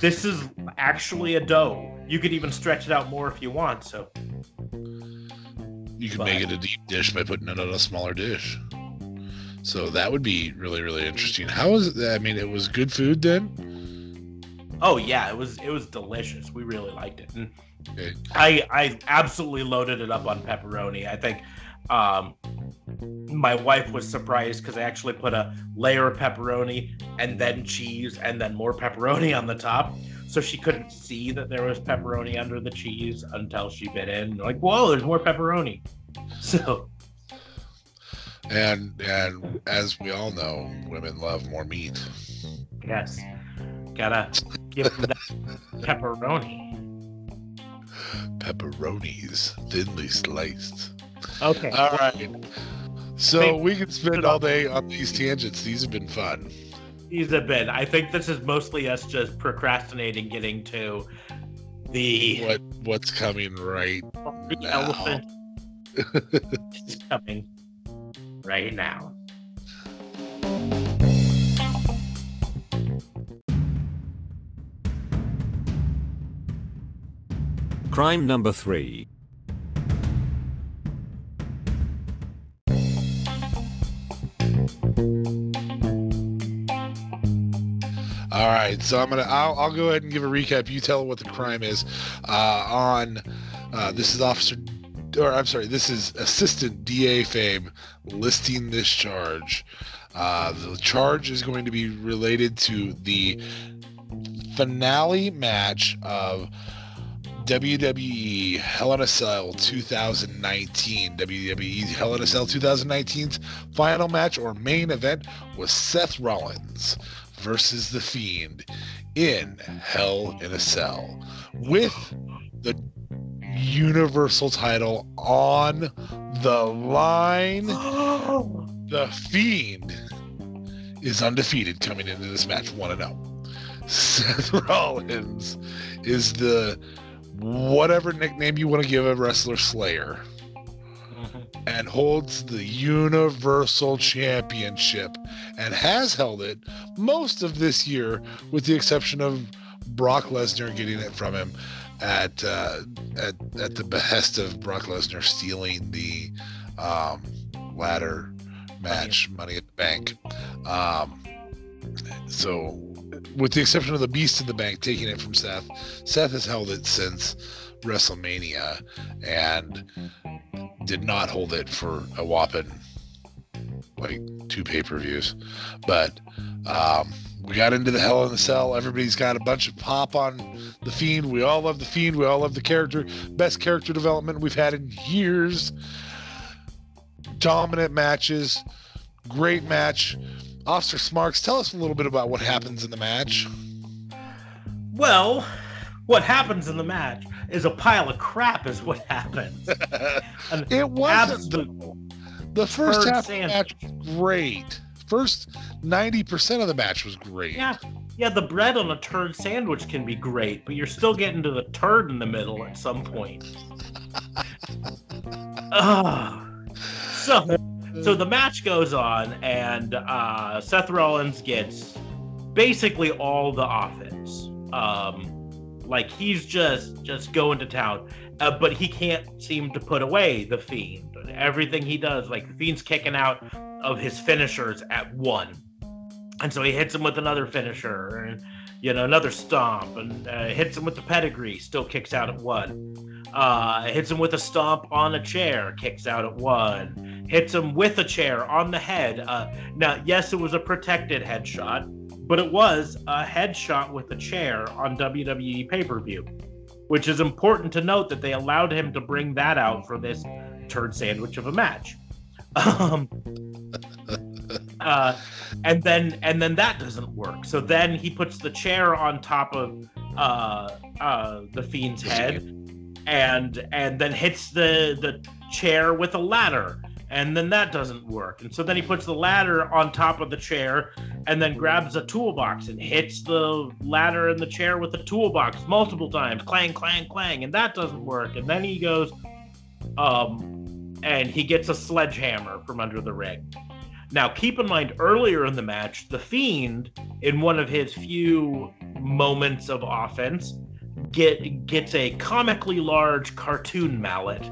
This is actually a dough. You could even stretch it out more if you want. So you can but, make it a deep dish by putting it on a smaller dish. So that would be really really interesting. How was it? I mean, it was good food then. Oh yeah, it was it was delicious. We really liked it. And okay. I I absolutely loaded it up on pepperoni. I think um, my wife was surprised because I actually put a layer of pepperoni and then cheese and then more pepperoni on the top. So she couldn't see that there was pepperoni under the cheese until she bit in. Like, whoa, there's more pepperoni. So and and as we all know, women love more meat. Yes. Gotta give them that pepperoni. Pepperonis, thinly sliced. Okay. All right. So we can spend all day on these tangents. These have been fun. These have been. I think this is mostly us just procrastinating getting to the what what's coming right the now. elephant is coming right now. Crime number three. All right, so I'm gonna I'll, I'll go ahead and give a recap. You tell what the crime is. Uh, on uh, this is Officer or I'm sorry, this is Assistant DA Fame listing this charge. Uh, the charge is going to be related to the finale match of WWE Hell in a Cell 2019. WWE Hell in a Cell 2019's final match or main event was Seth Rollins versus The Fiend in Hell in a Cell with the Universal title on the line. The Fiend is undefeated coming into this match 1 0. Seth Rollins is the whatever nickname you want to give a wrestler Slayer Mhm. and holds the Universal Championship and has held it most of this year, with the exception of Brock Lesnar getting it from him at uh, at at the behest of Brock Lesnar stealing the um, ladder match, Money at the Bank. Um, so, with the exception of the Beast in the Bank taking it from Seth, Seth has held it since WrestleMania and did not hold it for a whopping like two pay per views. But um, we got into the Hell in the Cell. Everybody's got a bunch of pop on the Fiend. We all love the Fiend. We all love the character. Best character development we've had in years. Dominant matches. Great match. Officer Smarks, tell us a little bit about what happens in the match. Well, what happens in the match is a pile of crap, is what happens. It wasn't the, the first half of the match was great. First 90% of the match was great. Yeah, yeah. The bread on a turd sandwich can be great, but you're still getting to the turd in the middle at some point. Ugh. so, so the match goes on, and uh, Seth Rollins gets basically all the offense. Um, like he's just just going to town, uh, but he can't seem to put away the fiend. Everything he does, like the fiend's kicking out of his finishers at one, and so he hits him with another finisher, and you know another stomp, and uh, hits him with the pedigree, still kicks out at one. Uh, hits him with a stomp on a chair, kicks out at one. Hits him with a chair on the head. Uh, now, yes, it was a protected headshot, but it was a headshot with a chair on WWE pay per view, which is important to note that they allowed him to bring that out for this turd sandwich of a match. Um, uh, and then and then that doesn't work. So then he puts the chair on top of uh, uh, the fiend's head, and and then hits the the chair with a ladder and then that doesn't work. And so then he puts the ladder on top of the chair and then grabs a toolbox and hits the ladder and the chair with the toolbox multiple times clang clang clang and that doesn't work. And then he goes um and he gets a sledgehammer from under the ring. Now keep in mind earlier in the match the fiend in one of his few moments of offense get gets a comically large cartoon mallet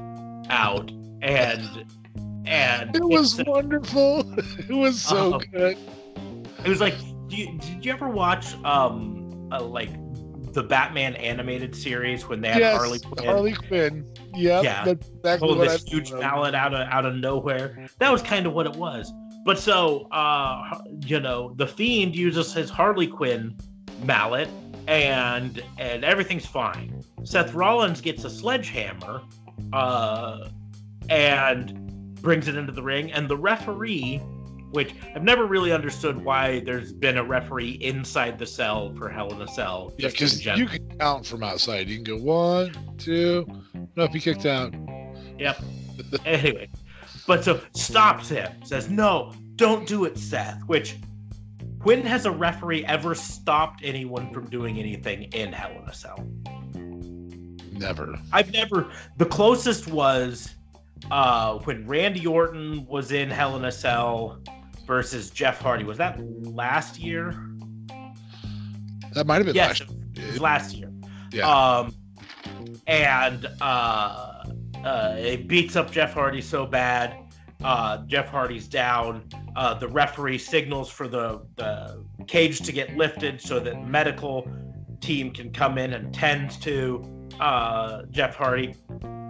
out and and It was wonderful. It was so Um, good. it was like do you, did you ever watch um uh, like the Batman animated series when they had Yes, Harley Quinn Harley Quinn. Yep, Yeah. that's exactly what this I huge mallet out of out of nowhere? That was kind of what it was. But so uh you know, the fiend uses his Harley Quinn mallet and and everything's fine. Seth Rollins gets a sledgehammer uh and brings it into the ring and the referee which I've never really understood why there's been a referee inside the cell for Hell in a Cell. Yeah, just because you can count from outside. You can go one, two. Nope, he kicked out. Yep. anyway, but so stops him, says, No, don't do it, Seth. Which, when has a referee ever stopped anyone from doing anything in Hell in a Cell? Never. I've never, the closest was uh, when Randy Orton was in Hell in a Cell versus Jeff Hardy. Was that last year? That might have been Yes, last. it was last year. Yeah. Um, and uh, uh, it beats up Jeff Hardy so bad. Uh, Jeff Hardy's down. Uh, the referee signals for the, the cage to get lifted so that medical team can come in and tend to uh, Jeff Hardy.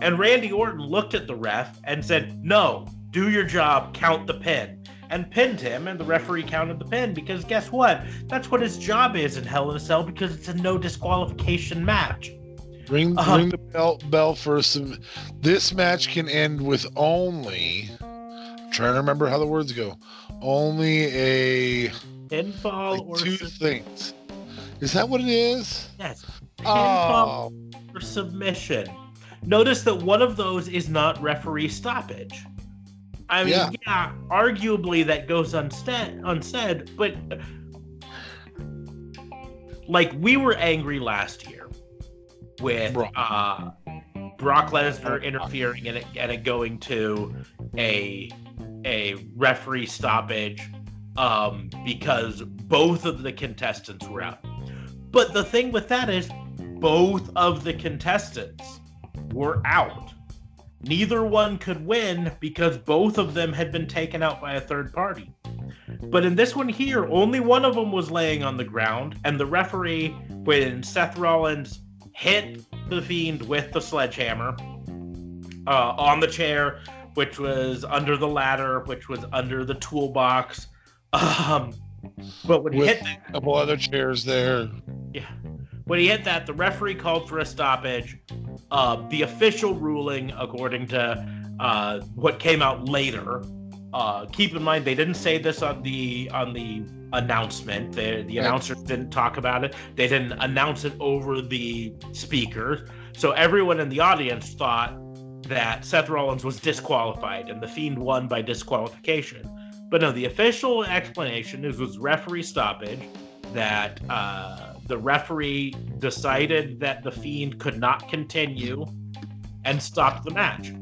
And Randy Orton looked at the ref and said, "No, do your job, count the pin." and pinned him, and the referee counted the pin because guess what? That's what his job is in Hell in a Cell because it's a no disqualification match. Ring, Uh-huh. ring the bell, bell for some. This match can end with only. I'm trying to remember how the words go. Only a Pinfall like or two things. Is that what it is? yes, Oh, or submission. Notice that one of those is not referee stoppage. I mean, Yeah. yeah, arguably that goes unsaid, unsaid, but like we were angry last year with Brock. uh, Brock Lesnar interfering in it and it going to a a referee stoppage um, because both of the contestants were out. But the thing with that is, both of the contestants were out. Neither one could win because both of them had been taken out by a third party. But in this one here, only one of them was laying on the ground, and the referee, when Seth Rollins hit the Fiend with the sledgehammer uh, on the chair, which was under the ladder, which was under the toolbox. Um, but when he With- hit a couple other chairs there. yeah. When he hit that, the referee called for a stoppage. Uh, the official ruling, according to uh, what came out later, uh, keep in mind they didn't say this on the on the announcement. The, the Right. announcers didn't talk about it. They didn't announce it over the speakers. So everyone in the audience thought that Seth Rollins was disqualified and the Fiend won by disqualification. But no, the official explanation is was referee stoppage that uh, the referee decided that the Fiend could not continue and stopped the match.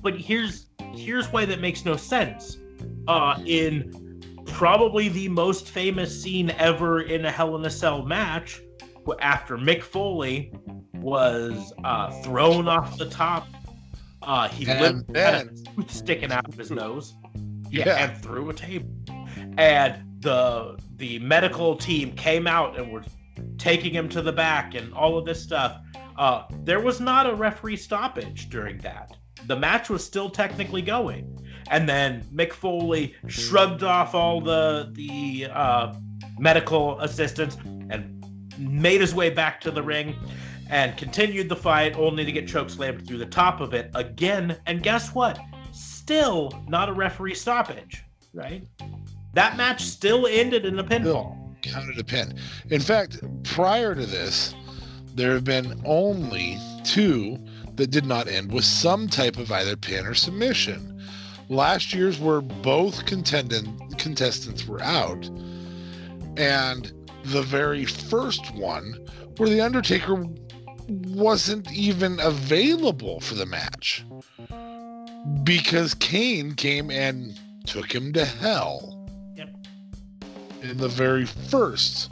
But here's here's why that makes no sense. Uh, in probably the most famous scene ever in a Hell in a Cell match, after Mick Foley was uh, thrown off the top, uh, he lived had a tooth sticking out of his nose. Yeah, Yeah. and through a table. And the the medical team came out and were taking him to the back and all of this stuff. Uh, there was not a referee stoppage during that. The match was still technically going. And then Mick Foley shrugged off all the the uh, medical assistants and made his way back to the ring and continued the fight only to get chokeslammed through the top of it again. And guess what? Still not a referee stoppage, right? That match still ended in a pinfall. counted a pin. In fact, prior to this, there have been only two that did not end with some type of either pin or submission. Last year's were both contendant contestants were out, and the very first one where the Undertaker wasn't even available for the match because Kane came and took him to hell. In the very first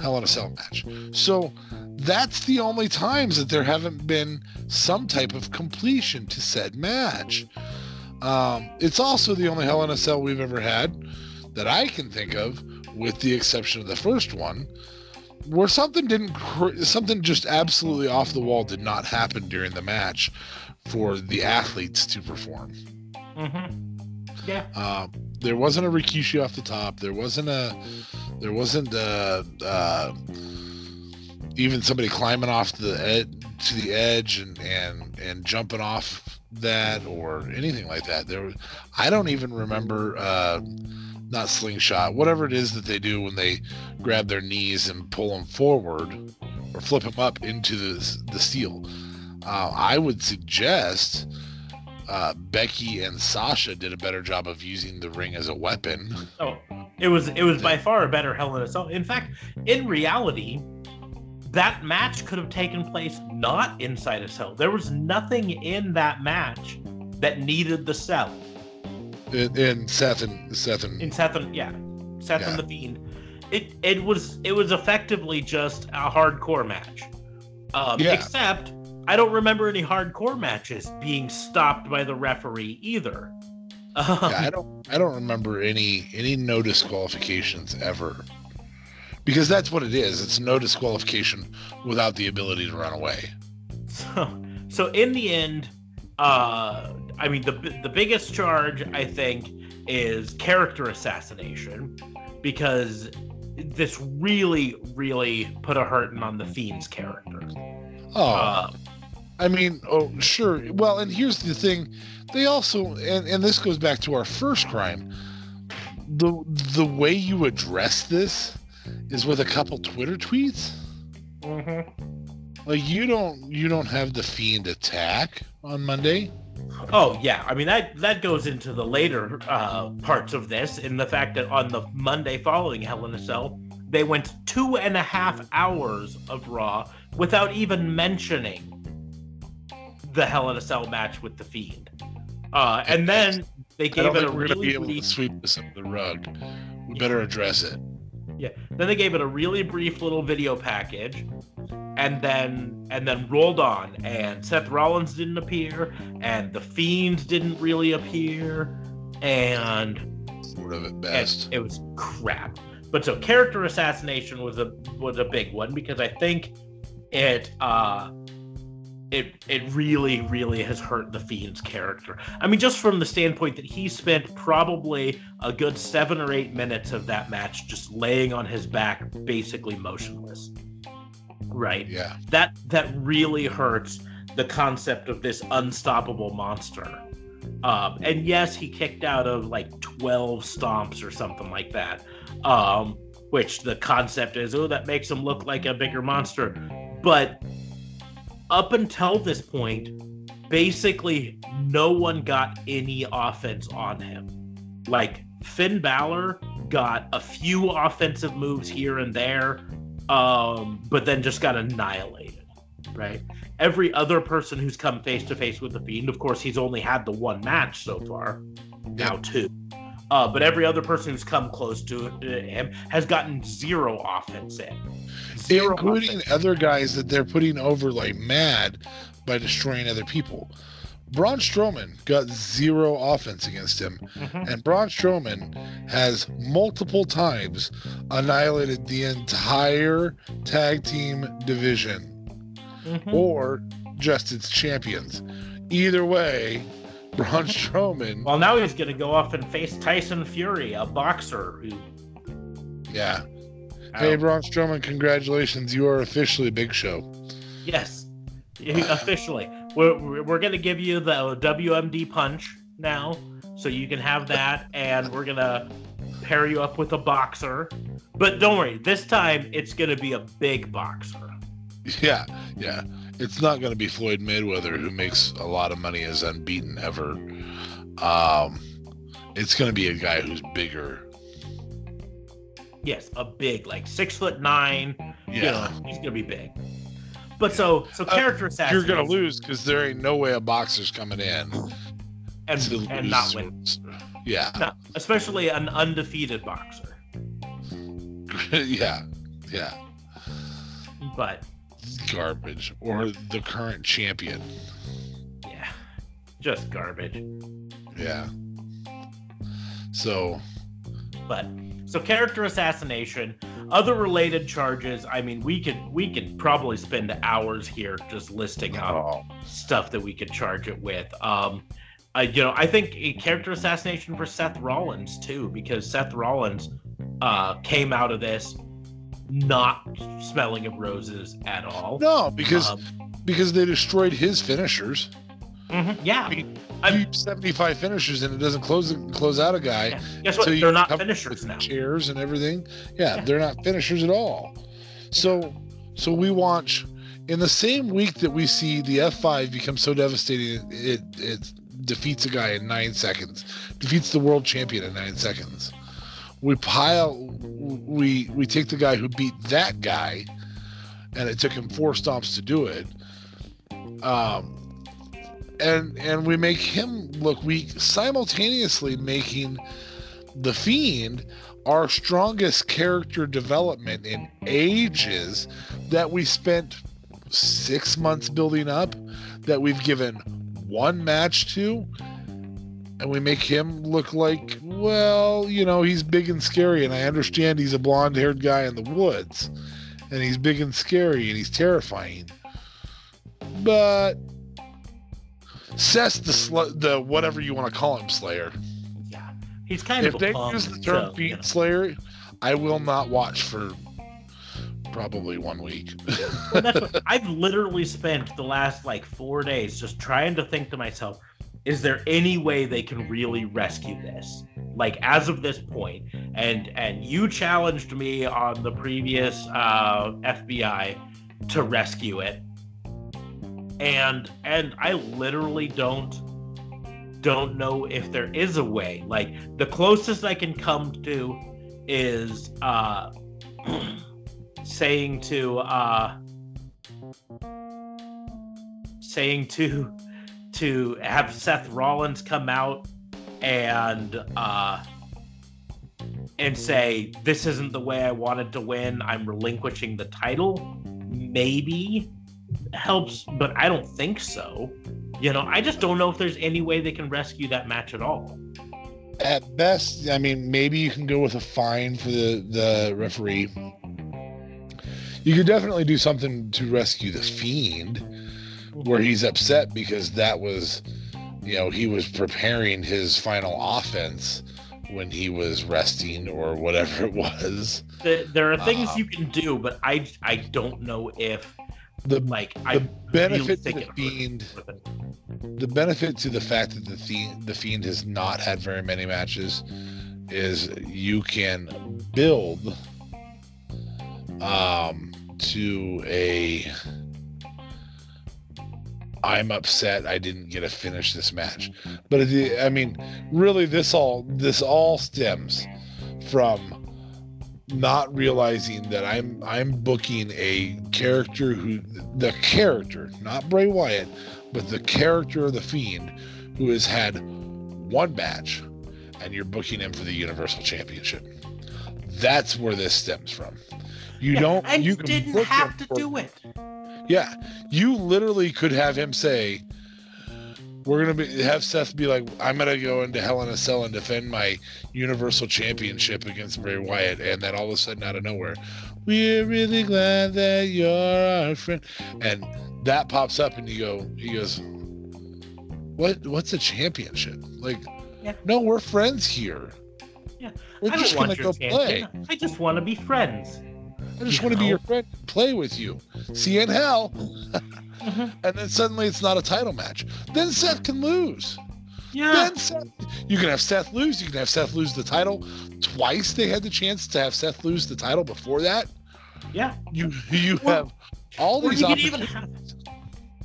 Hell in a Cell match. So that's the only times that there haven't been some type of completion to said match. Um, it's also the only Hell in a Cell we've ever had that I can think of, with the exception of the first one, where something didn't, cr- something just absolutely off the wall did not happen during the match for the athletes to perform. Mm-hmm. Yeah. Um, there wasn't a Rikishi off the top. There wasn't a. There wasn't uh uh, even somebody climbing off the ed- to the edge and and and jumping off that or anything like that. There, I don't even remember. Uh, not slingshot, whatever it is that they do when they grab their knees and pull them forward or flip them up into the the steel. Uh, I would suggest uh, Becky and Sasha did a better job of using the ring as a weapon. Oh, it was it was by far a better Hell in a Cell. In fact, in reality, that match could have taken place not inside a cell. There was nothing in that match that needed the cell. In, in Seth and Seth and In Seth and yeah, Seth Yeah. and the Fiend. It it was it was effectively just a hardcore match. Um, Yeah. Except I don't remember any hardcore matches being stopped by the referee either. Um, yeah, I don't I don't remember any any no disqualifications ever. Because that's what it is. It's no disqualification without the ability to run away. So, so in the end, uh, I mean, the the biggest charge I think is character assassination because this really, really put a hurting on the Fiend's character. Oh, Uh, I mean, oh, sure. Well, and here's the thing: they also, and, and this goes back to our first crime. The the way you address this is with a couple Twitter tweets. Mm-hmm. Like you don't you don't have the fiend attack on Monday. Oh yeah, I mean that that goes into the later uh, parts of this, in the fact that on the Monday following Hell in a Cell, they went two and a half hours of Raw without even mentioning the Hell in a Cell match with the Fiend, uh, and then they gave it a we're gonna be really able to brief, sweep this under the rug. We better address it. yeah. Then they gave it a really brief little video package, and then and then rolled on. And Seth Rollins didn't appear, and the Fiend didn't really appear, and Sort of at best. it was crap. But so character assassination was a was a big one because I think it uh it it really really has hurt the fiend's character. I mean just from the standpoint that he spent probably a good 7 or 8 minutes of that match just laying on his back basically motionless. Right? yeah. that that really hurts the concept of this unstoppable monster. Um, and yes, he kicked out of like 12 stomps or something like that. Um, which the concept is, oh, that makes him look like a bigger monster. But up until this point, basically no one got any offense on him. Like Finn Balor got a few offensive moves here and there, um, but then just got annihilated. Right. Every other person who's come face to face with the Fiend, of course, he's only had the one match so far, now two. Uh, but every other person who's come close to him has gotten zero offense in. Zero Including offense. other guys that they're putting over like mad by destroying other people. Braun Strowman got zero offense against him, Mhm. and Braun Strowman has multiple times annihilated the entire tag team division Mhm. or just its champions. Either way, Braun Strowman, Well, now he's going to go off and face Tyson Fury, a boxer who. yeah. Hey, Braun Strowman, congratulations. You are officially Big Show. Yes, officially. We're, we're, we're going to give you the WMD punch now, so you can have that, and we're going to pair you up with a boxer. But don't worry, this time it's going to be a big boxer. Yeah, yeah. It's not going to be Floyd Mayweather, who makes a lot of money as unbeaten ever. Um, it's going to be a guy who's bigger. Yes, a big, like six foot nine. You Yeah. know, he's going to be big. But so, so character Uh, character You're going to lose because there ain't no way a boxer's coming in and, and not win. Yeah, No, especially an undefeated boxer. yeah, yeah. But Garbage or the current champion. yeah, just garbage. Yeah. So But so character assassination, other related charges. I mean, we could we could probably spend hours here just listing out oh, stuff that we could charge it with. Um, I, you know, I think a character assassination for Seth Rollins too, because Seth Rollins uh, came out of this not smelling of roses at all. no, because Um, because they destroyed his finishers. mhm, yeah. I mean, I'm- 75 finishers and it doesn't close close out a guy. yeah. Guess what? So They're not finishers now. chairs and everything. Yeah, Yeah. they're not finishers at all. So so we watch in the same week that we see the F5 become so devastating it it defeats a guy in 9 seconds. Defeats the world champion in 9 seconds. We pile we we take the guy who beat that guy and it took him 4 stomps to do it. Um and and we make him look weak simultaneously making the fiend our strongest character development in ages that we spent six months building up that we've given one match to and we make him look like well you know he's big and scary and i understand he's a blonde haired guy in the woods and he's big and scary and he's terrifying but Seth's the sl- the whatever you want to call him Slayer. Yeah, He's kind if of a they punk, use the term so, you know. Slayer, I will not watch for probably one week. Well, I've literally spent the last like four days just trying to think to myself, is there any way they can really rescue this? Like as of this point, and and you challenged me on the previous uh, FBI to rescue it, and and I literally don't don't know if there is a way. Like the closest I can come to is uh, saying to uh, saying to to have Seth Rollins come out and uh and say this isn't the way I wanted to win. I'm relinquishing the title. Maybe helps, but I don't think so. You know, I just don't know if there's any way they can rescue that match at all. At best, I mean, maybe you can go with a fine for the the referee. You could definitely do something to rescue the fiend, where he's upset because that was, you know, he was preparing his final offense when he was resting or whatever it was. There, there are things Uh, you can do, but I I don't know if The like I the benefit to the fiend the benefit to the fact that the fiend, the fiend has not had very many matches is you can build um to a I'm upset I didn't get to finish this match. But it, I mean, really this all this all stems from not realizing that I'm I'm booking a character who the character, not Bray Wyatt, but the character of the Fiend who has had one match and you're booking him for the Universal Championship. That's where this stems from. You Yeah, don't and you you didn't have to for- do it. Yeah, you literally could have him say, "We're gonna be have Seth be like, I'm gonna go into Hell in a Cell and defend my Universal Championship against Bray Wyatt," and then all of a sudden, out of nowhere, we're really glad that you're our friend, and that pops up, and you go, he goes, "What? What's a championship? Like, Yeah. no, we're friends here. Yeah, we're I just gonna go your play." I just want to be friends. I just You want to be your friend, and play with you. See you in hell. Mhm. and then suddenly it's not a title match. Then Seth can lose. Yeah, Then Seth, you can have Seth lose. You can have Seth lose the title twice. They had the chance to have Seth lose the title before that. yeah. You you Well, have all Or these you could even have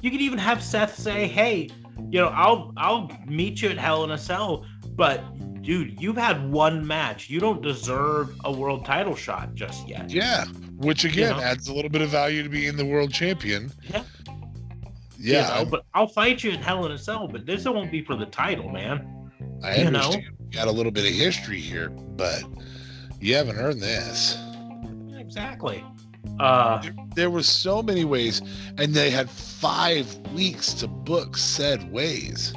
you could even have Seth say, "Hey, you know, I'll I'll meet you at Hell in a Cell, but dude, you've had one match. You don't deserve a world title shot just yet." Yeah, which again know? adds a little bit of value to being the world champion. Yeah. You Yeah, know, but I'll fight you in Hell in a Cell, but this won't be for the title, man. I you know? understand. You got a little bit of history here, but you haven't earned this. Exactly. Uh, there were so many ways and they had five weeks to book said ways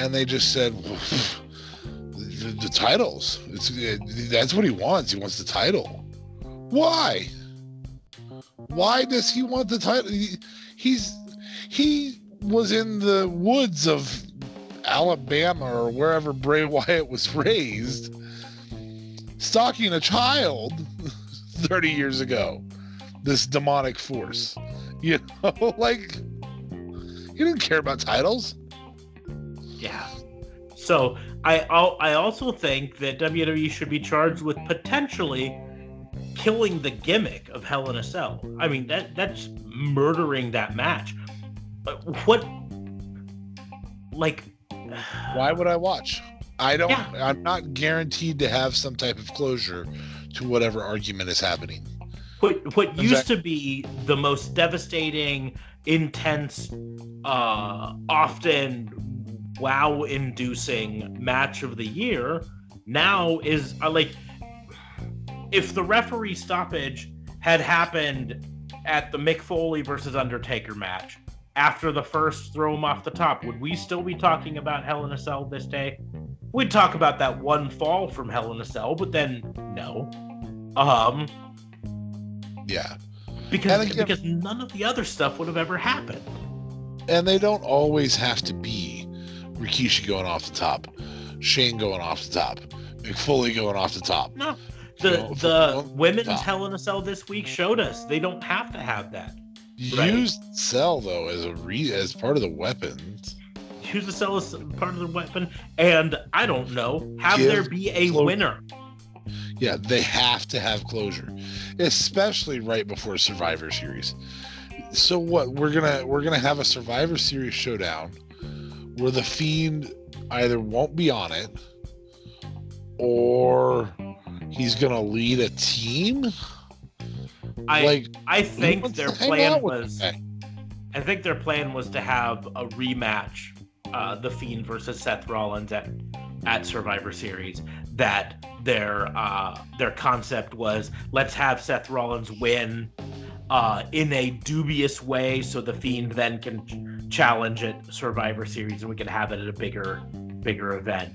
and they just said the, the titles. It's that's what he wants. He wants the title. Why? Why does he want the title? He, he's he was in the woods of alabama or wherever bray wyatt was raised stalking a child 30 years ago. This demonic force. You know, like he didn't care about titles. Yeah. So I I also think that WWE should be charged with potentially killing the gimmick of Hell in a Cell. I mean that that's murdering that match. But what like Why would I watch? I don't. Yeah. I'm not guaranteed to have some type of closure to whatever argument is happening. what what used to be the most devastating, intense, uh, often wow-inducing match of the year now is uh, like if the referee stoppage had happened at the Mick Foley versus Undertaker match after the first throw him off the top, would we still be talking about Hell in a Cell this day? We'd talk about that one fall from Hell in a Cell, but then no. Um, Yeah, because again- because none of the other stuff would have ever happened. and they don't always have to be Rikishi going off the top. Shane going off the top, Mick Foley going off the top. No, the know, the women's top. Hell in a Cell this week showed us they don't have to have that. You Right. Used cell though as a re as part of the weapons. Use the cell as part of the weapon, and I don't know, have Give there be a clo- winner. Yeah, they have to have closure, especially right before Survivor Series. So what we're gonna we're gonna have a Survivor Series showdown where the Fiend either won't be on it or he's gonna lead a team. I like I think their plan was? I think their plan was to have a rematch, uh, the Fiend versus Seth Rollins at at Survivor Series. That their uh, their concept was let's have Seth Rollins win uh, in a dubious way, so the Fiend then can challenge at Survivor Series, and we can have it at a bigger bigger event.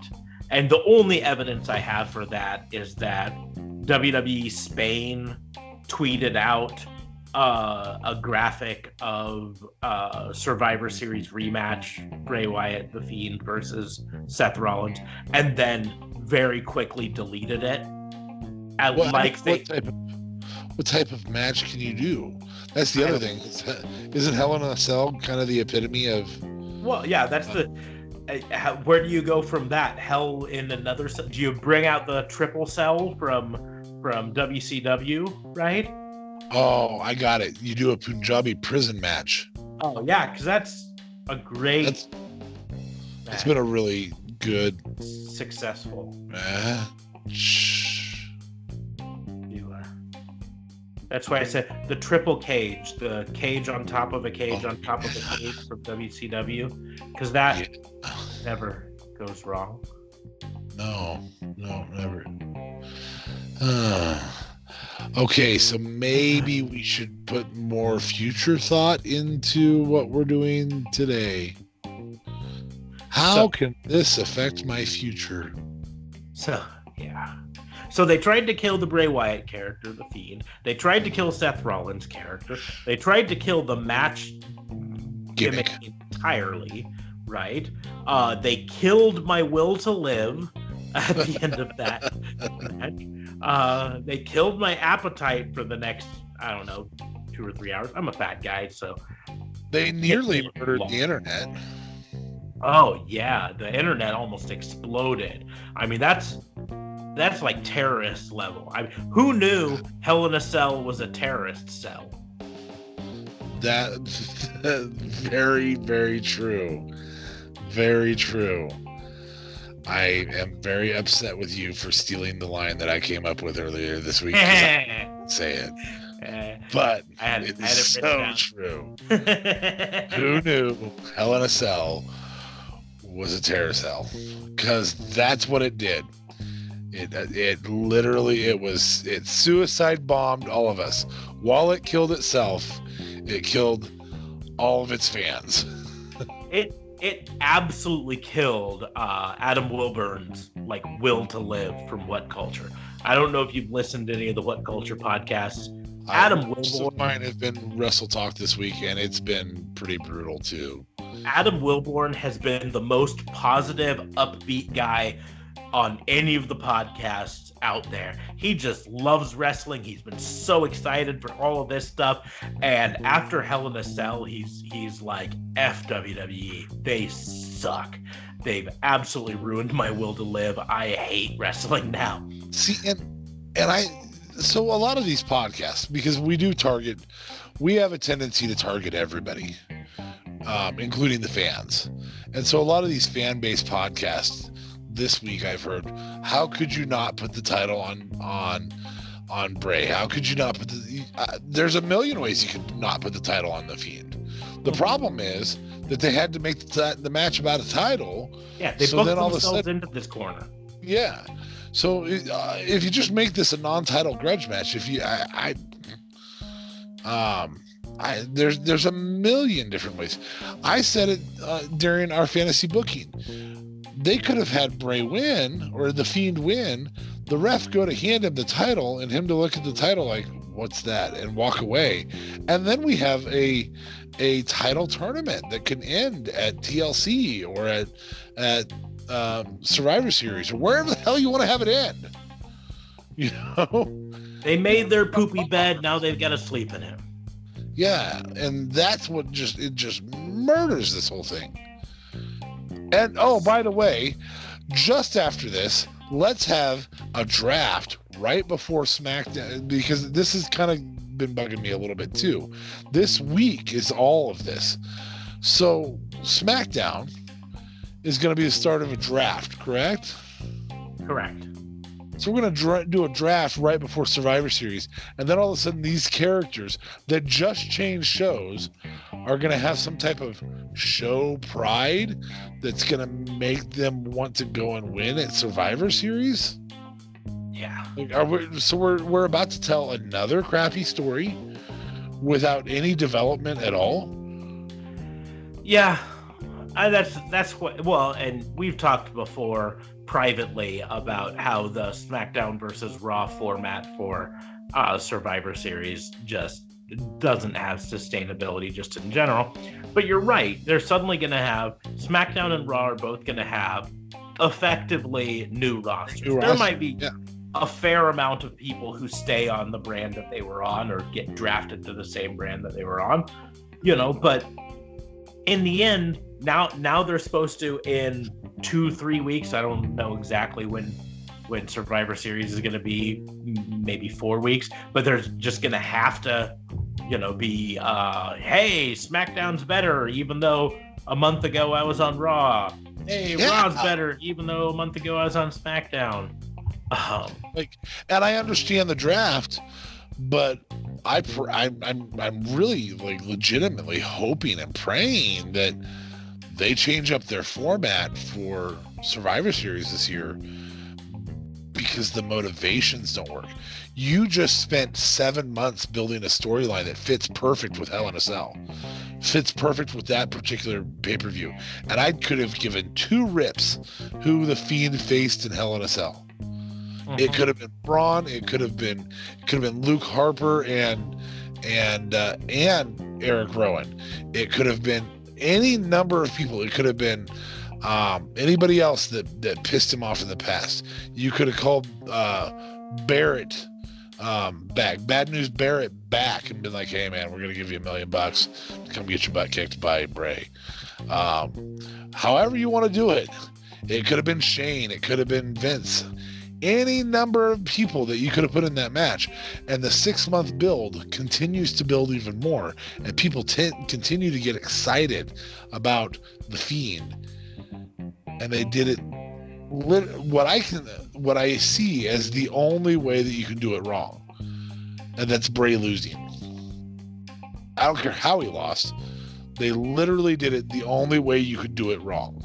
And the only evidence I have for that is that WWE Spain tweeted out uh, a graphic of uh, Survivor Series rematch Bray Wyatt, The Fiend versus Seth Rollins, and then very quickly deleted it. And What, like they, what type of what type of match can you do? That's the other thing. Is- Isn't Hell in a Cell kind of the epitome of well, yeah, that's the. uh, how- Where do you go from that? Hell in another. Do you bring out the triple cell from from WCW? Right? oh, I got it. You do a Punjabi prison match. Oh yeah, because that's a great. That's it's been a really good successful. match. That's why I said the triple cage, the cage on top of a cage Oh. on top of a cage from WCW, because that never goes wrong. No, no, never. Uh, okay, so maybe we should put more future thought into what we're doing today. How So- can this affect my future? So yeah. So they tried to kill the Bray Wyatt character, the Fiend. They tried to kill Seth Rollins' character. They tried to kill the match Gimmick. gimmick entirely, right? Uh, they killed my will to live at the end of that match. Uh, they killed my appetite for the next, I don't know, two or three hours. I'm a fat guy, so They nearly murdered the internet. oh yeah, the internet almost exploded. I mean, that's that's like terrorist level. I mean, who knew Hell in a Cell was a terrorist cell? That very, very true. Very true. I am very upset with you for stealing the line that I came up with earlier this week. Say it, eh, but had, it I had it so written true. Who knew Hell in a Cell was a terror cell? Because that's what it did. It it literally it was it suicide bombed all of us. While it killed itself, it killed all of its fans. it it absolutely killed uh, Adam Wilburn's like will to live from What Culture. I don't know if you've listened to any of the What Culture podcasts. Adam of Wilborn. mine have been Wrestle Talk this week, and it's been pretty brutal too. Adam Wilborn has been the most positive, upbeat guy on any of the podcasts out there. He just loves wrestling. He's been so excited for all of this stuff. And after Hell in a Cell, he's he's like F WWE. They suck. They've absolutely ruined my will to live. I hate wrestling now. See, and and I so a lot of these podcasts because we do target, we have a tendency to target everybody, um, including the fans, and so a lot of these fan based podcasts. This week, I've heard, how could you not put the title on on on Bray? How could you not put the? Uh, there's a million ways you could not put the title on the Fiend. The problem is that they had to make the, ti- the match about a title Yeah, they So booked then all themselves sudden- into this corner. yeah. So uh, if you just make this a non-title grudge match, if you, I, I um, I there's there's a million different ways. I said it uh, during our fantasy booking. They could have had Bray win or the Fiend win. The ref go to hand him the title and him to look at the title like, "What's that?" and walk away, and then we have a a title tournament that can end at TLC or at at um, Survivor Series or wherever the hell you want to have it end. You know? They made their poopy bed. Now they've got to sleep in it. Yeah, and that's what just it just murders this whole thing. And oh, by the way, just after this, let's have a draft right before SmackDown because this has kind of been bugging me a little bit too. This week is all of this. So SmackDown is going to be the start of a draft, correct? Correct. So we're going to dra- do a draft right before Survivor Series, and then all of a sudden these characters that just changed shows are going to have some type of show pride that's going to make them want to go and win at Survivor Series. Yeah. Like, are we, so we're we're about to tell another crappy story without any development at all. Yeah. I, that's that's what well, and we've talked before privately about how the SmackDown versus Raw format for uh, Survivor Series just doesn't have sustainability just in general. But you're right. They're suddenly going to have SmackDown and Raw are both going to have effectively new rosters. New there roster, might be yeah. a fair amount of people who stay on the brand that they were on or get drafted to the same brand that they were on, you know, but in the end, now now they're supposed to in two three weeks. I don't know exactly when when Survivor Series is going to be, maybe four weeks, but they're just going to have to, you know, be uh, hey, SmackDown's better, even though a month ago I was on Raw. Hey, Yeah. Raw's better, even though a month ago I was on SmackDown. Um, Like, and I understand the draft, but I pr- I'm I'm I'm really like legitimately hoping and praying that they change up their format for Survivor Series this year because the motivations don't work. You just spent seven months building a storyline that fits perfect with Hell in a Cell, fits perfect with that particular pay per view, and I could have given two rips who the Fiend faced in Hell in a Cell. It could have been Braun. It could have been it could have been Luke Harper and and uh, and Eric Rowan. It could have been any number of people. It could have been um, anybody else that that pissed him off in the past. You could have called uh, Barrett um, back, Bad News Barrett back, and been like, "Hey man, we're gonna give you a million bucks to come get your butt kicked by Bray." Um, however you want to do it. It could have been Shane. It could have been Vince any number of people that you could have put in that match. And the six month build continues to build even more. And people t- continue to get excited about the Fiend. And they did it. What I can, what I see as the only way that you can do it wrong, and that's Bray losing. I don't care how he lost. They literally did it the only way you could do it wrong.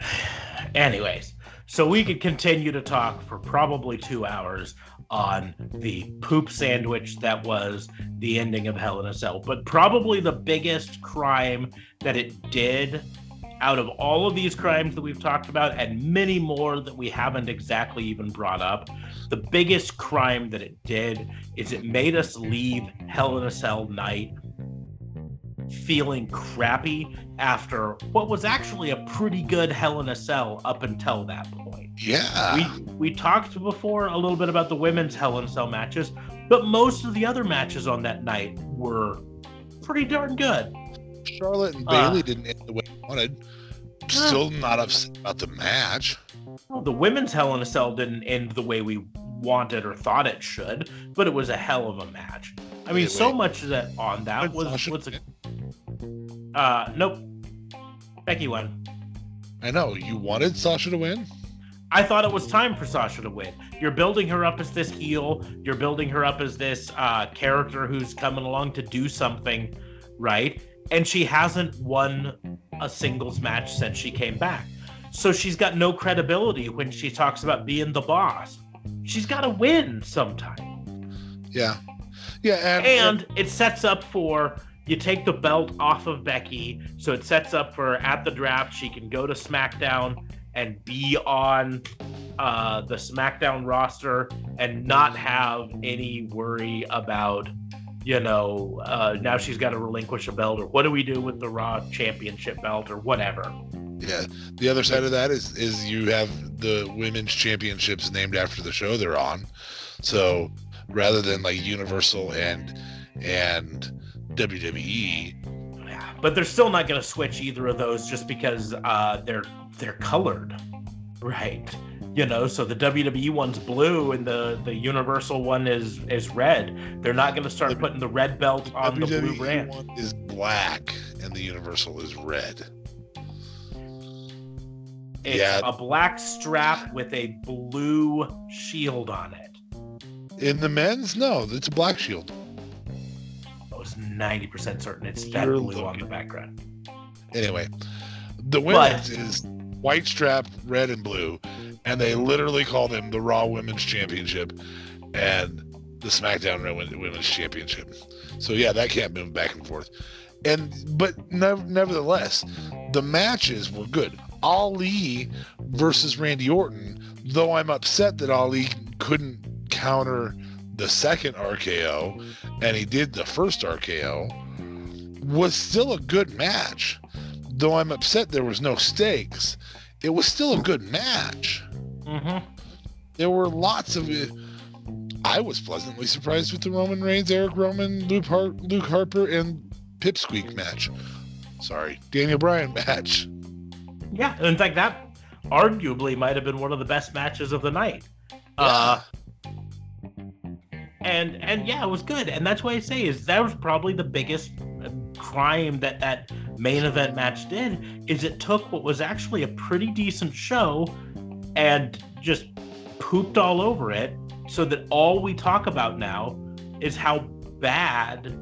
Anyways, so we could continue to talk for probably two hours on the poop sandwich that was the ending of Hell in a Cell. But probably the biggest crime that it did out of all of these crimes that we've talked about and many more that we haven't exactly even brought up, the biggest crime that it did is it made us leave Hell in a Cell night feeling crappy after what was actually a pretty good Hell in a Cell up until that point. Yeah. We we talked before a little bit about the women's Hell in a Cell matches, but most of the other matches on that night were pretty darn good. Charlotte and Uh, Bayley didn't end the way I wanted. Still not upset about the match. Well, the women's Hell in a Cell didn't end the way we wanted or thought it should, but it was a hell of a match. I mean, Wait, so wait. much that on that was Sasha was a, uh nope. Becky won. I know you wanted Sasha to win. I thought it was time for Sasha to win. You're building her up as this heel. You're building her up as this uh, character who's coming along to do something, right? And she hasn't won a singles match since she came back. So she's got no credibility when she talks about being the boss. She's got to win sometime. Yeah, yeah, and, And it sets up for you take the belt off of Becky. So it sets up for at the draft, she can go to SmackDown and be on uh, the SmackDown roster and not have any worry about, you know, uh, now she's got to relinquish a belt or what do we do with the Raw Championship belt or whatever. Yeah. The other side of that is is you have the women's championships named after the show they're on. So rather than like Universal and and WWE, Yeah, but they're still not going to switch either of those just because uh, they're they're colored, right? You know, so the WWE one's blue and the the Universal one is is red. They're not going to start The- putting the red belt on the blue WWE brand. One is black and the Universal is red. It's Yeah. a black strap with a blue shield on it. In the men's, no, it's a black shield. I was ninety percent certain it's that You're blue on the background. Anyway, the women's is white strap, red and blue, and they literally call them the Raw Women's Championship and the SmackDown Women- Women's Championship. So yeah, that can't move back and forth. And but nev- nevertheless, the matches were good. Ali versus Randy Orton, though I'm upset that Ali couldn't counter the second RKO and he did the first RKO, was still a good match. Though I'm upset there was no stakes, it was still a good match. Mm-hmm. There were lots of. I was pleasantly surprised with the Roman Reigns, Eric Rowan, Luke, Har- Luke Harper, and Pipsqueak match. Sorry, Daniel Bryan match. Yeah, in fact, that arguably might have been one of the best matches of the night. Uh, and and yeah, it was good, and that's why I say is that was probably the biggest crime that that main event match did is it took what was actually a pretty decent show and just pooped all over it, so that all we talk about now is how bad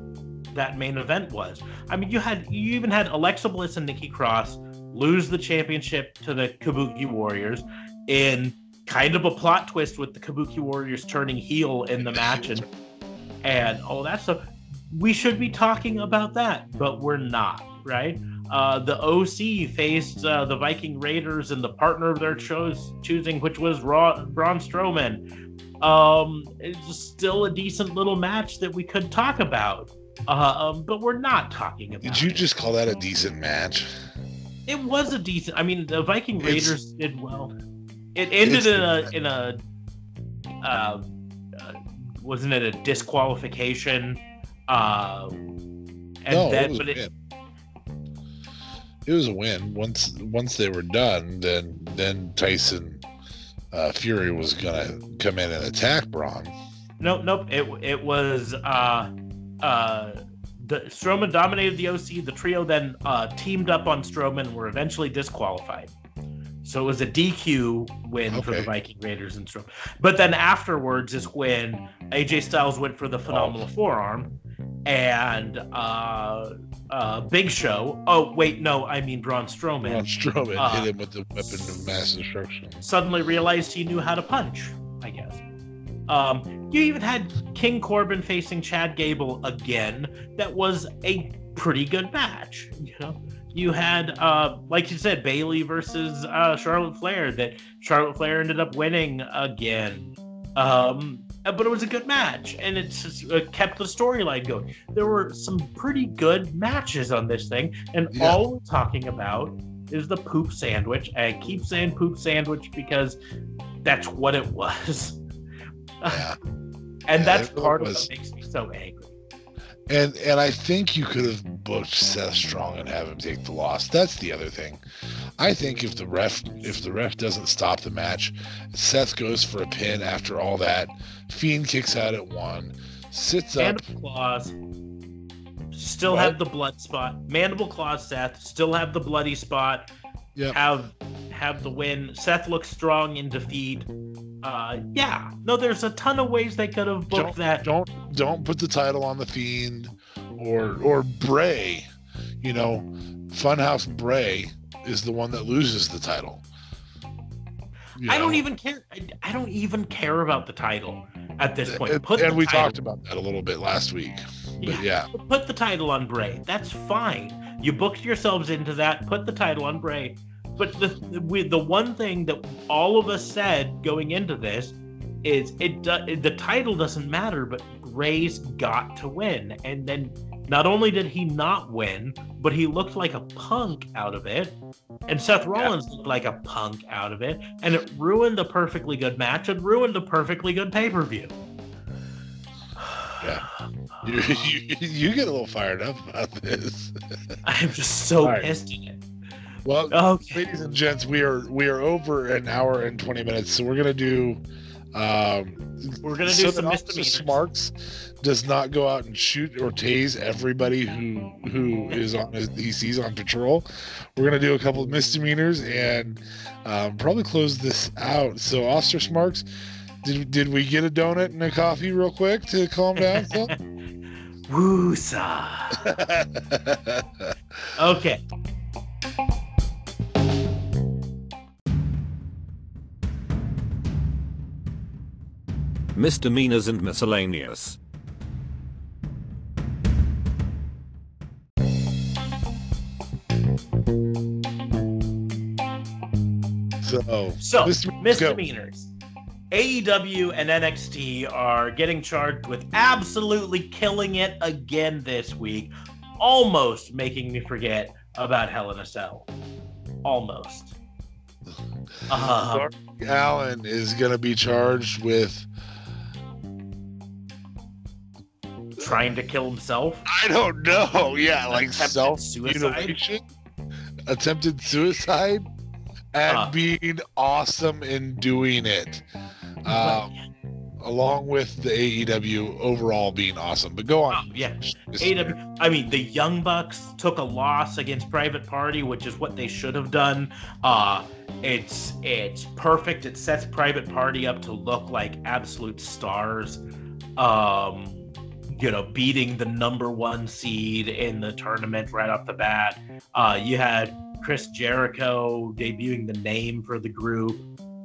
that main event was. I mean, you had you even had Alexa Bliss and Nikki Cross lose the championship to the Kabuki Warriors in kind of a plot twist with the Kabuki Warriors turning heel in the match and and all that stuff. We should be talking about that, but we're not, right? Uh, the OC faced uh, the Viking Raiders and the partner of their choice choosing, which was Raw, Braun Strowman. Um, it's still a decent little match that we could talk about, uh, um, but we're not talking about. Did you it. just call that a decent match? It was a decent. I mean, the Viking It's- Raiders did well. It ended in a in a. Uh, uh, wasn't it a disqualification? Uh, and no, then, it was but a it, win. It was a win. Once once they were done, then then Tyson uh, Fury was gonna come in and attack Braun. nope, nope. It it was uh, uh, the Strowman dominated the OC. The trio then uh, teamed up on Strowman. Were eventually disqualified. So it was a DQ win for the Viking Raiders and Strowman. But then afterwards is when AJ Styles went for the phenomenal forearm, and uh, uh, Big Show. Oh wait, no, I mean Braun Strowman. Braun Strowman Uh, hit him with the weapon of mass destruction. suddenly realized he knew how to punch, I guess. Um, you even had King Corbin facing Chad Gable again. That was a pretty good match. You know, you had, uh, like you said, Bayley versus uh, Charlotte Flair. That Charlotte Flair ended up winning again. Um, but it was a good match, and it just uh, kept the storyline going. There were some pretty good matches on this thing, and Yeah. all we're talking about is the poop sandwich. I keep saying poop sandwich because that's what it was. Yeah. And Yeah, that's part of what makes me so angry. And and I think you could have booked Seth Strong and have him take the loss. That's the other thing. I think if the ref if the ref doesn't stop the match, Seth goes for a pin after all that. Fiend kicks out at one, sits up. Mandible claws still What? have the blood spot. Mandible claws, Seth still have the bloody spot. Yep. Have have the win. Seth looks strong in defeat. Uh, yeah. No, there's a ton of ways they could have booked that. Don't don't put the title on the Fiend or or Bray. You know, Funhouse Bray is the one that loses the title. You I don't even care. I, don't even care about the title at this point. And, Put and the we title- talked about that a little bit last week. But yeah, Put the title on Bray. That's fine. You booked yourselves into that. Put the title on Bray. But the the, we- the one thing that all of us said going into this is it do, the title doesn't matter, but Bray's got to win. And then Not only did he not win, but he looked like a punk out of it. And Seth Rollins looked like a punk out of it. And it ruined a perfectly good match and ruined a perfectly good pay per view. Yeah. You, you, you get a little fired up about this. I'm just so All right. pissed at it. Well, Okay. ladies and gents, we are we are over an hour and twenty minutes, so we're gonna do. Um, We're gonna do so some that Officer misdemeanors. Smarks does not go out and shoot or tase everybody who who is on he sees on patrol. We're gonna do a couple of misdemeanors and um, probably close this out. So, Officer Smarks, did did we get a donut and a coffee real quick to calm down? Woosa. Okay. Misdemeanors and miscellaneous. so, So, misdemeanors, go. misdemeanors. AEW and NXT are getting charged with absolutely killing it again this week, almost making me forget about Hell in a Cell. Almost. Um, Darby Allin is going to be charged with trying to kill himself. I don't know. Yeah, like Attempted self suicide? mutilation, attempted suicide, and Uh. being awesome in doing it, um, along with the AEW overall being awesome. But go on. yeah. AEW, I mean, the Young Bucks took a loss against Private Party, which is what they should have done. Uh, it's it's perfect. It sets Private Party up to look like absolute stars. Um, you know, beating the number one seed in the tournament right off the bat. Uh, you had Chris Jericho debuting the name for the group,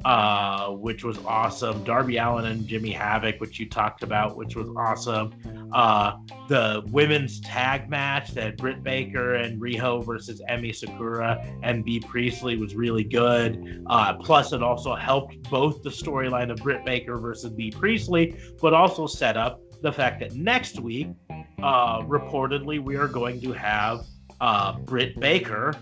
uh, which was awesome. Darby Allin and Jimmy Havoc, which you talked about, which was awesome. Uh, the women's tag match that Britt Baker and Riho versus Emi Sakura and Bea Priestley was really good. Uh, plus, it also helped both the storyline of Britt Baker versus Bea Priestley, but also set up the fact that next week, uh, reportedly, we are going to have uh, Britt Baker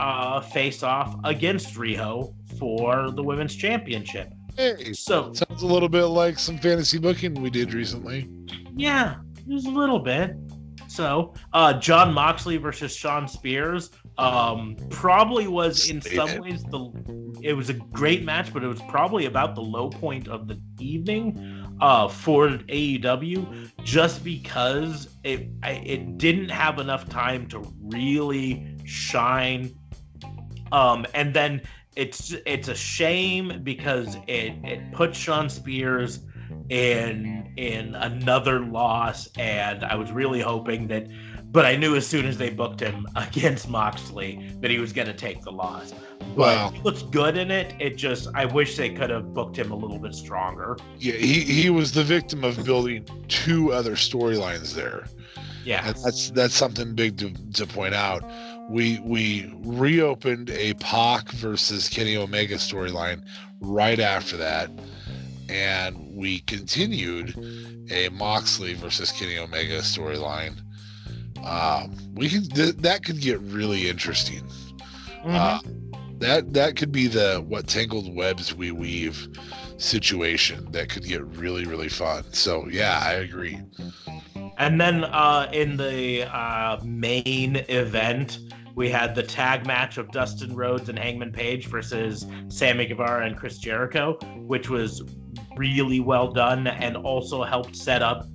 uh, face off against Riho for the women's championship. Hey, So, sounds a little bit like some fantasy booking we did recently. Yeah, just a little bit. So, uh, Jon Moxley versus Shawn Spears um, probably was in some Stated. ways the. It was a great match, but it was probably about the low point of the evening uh, for AEW, just because it it didn't have enough time to really shine. Um, and then it's it's a shame because it it put Shawn Spears in in another loss and I was really hoping that but I knew as soon as they booked him against Moxley that he was going to take the loss. But Wow. he looks good in it. It just I wish they could have booked him a little bit stronger. Yeah, he, he was the victim of building two other storylines there. Yeah. And that's that's something big to, to point out. We we reopened a Pac versus Kenny Omega storyline right after that, and we continued a Moxley versus Kenny Omega storyline. Um, we can th- that could get really interesting. Mhm. Uh, that that could be the what tangled webs we weave situation that could get really really fun. So yeah, I agree. And then uh, in the uh, main event, we had the tag match of Dustin Rhodes and Hangman Page versus Sammy Guevara and Chris Jericho, which was really well done and also helped set up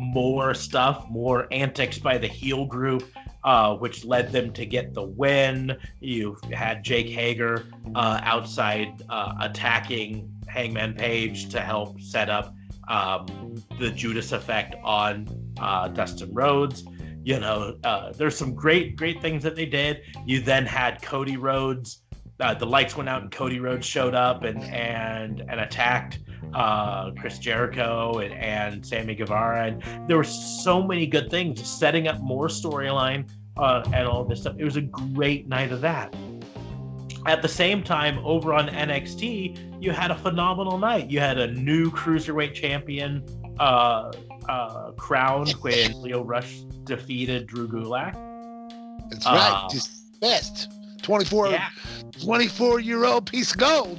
more stuff, more antics by the heel group, uh, which led them to get the win. You had Jake Hager uh, outside uh, attacking Hangman Page to help set up um, the Judas effect on uh, Dustin Rhodes. You know, uh, there's some great, great things that they did. You then had Cody Rhodes. Uh, the lights went out and Cody Rhodes showed up and and and attacked uh, Chris Jericho and, and Sammy Guevara. And there were so many good things, setting up more storyline uh, and all this stuff. It was a great night of that. At the same time, over on NXT, you had a phenomenal night. You had a new cruiserweight champion uh, uh, crowned when Lio Rush defeated Drew Gulak. That's right. Just best. 24, Yeah, 24 year old piece of gold.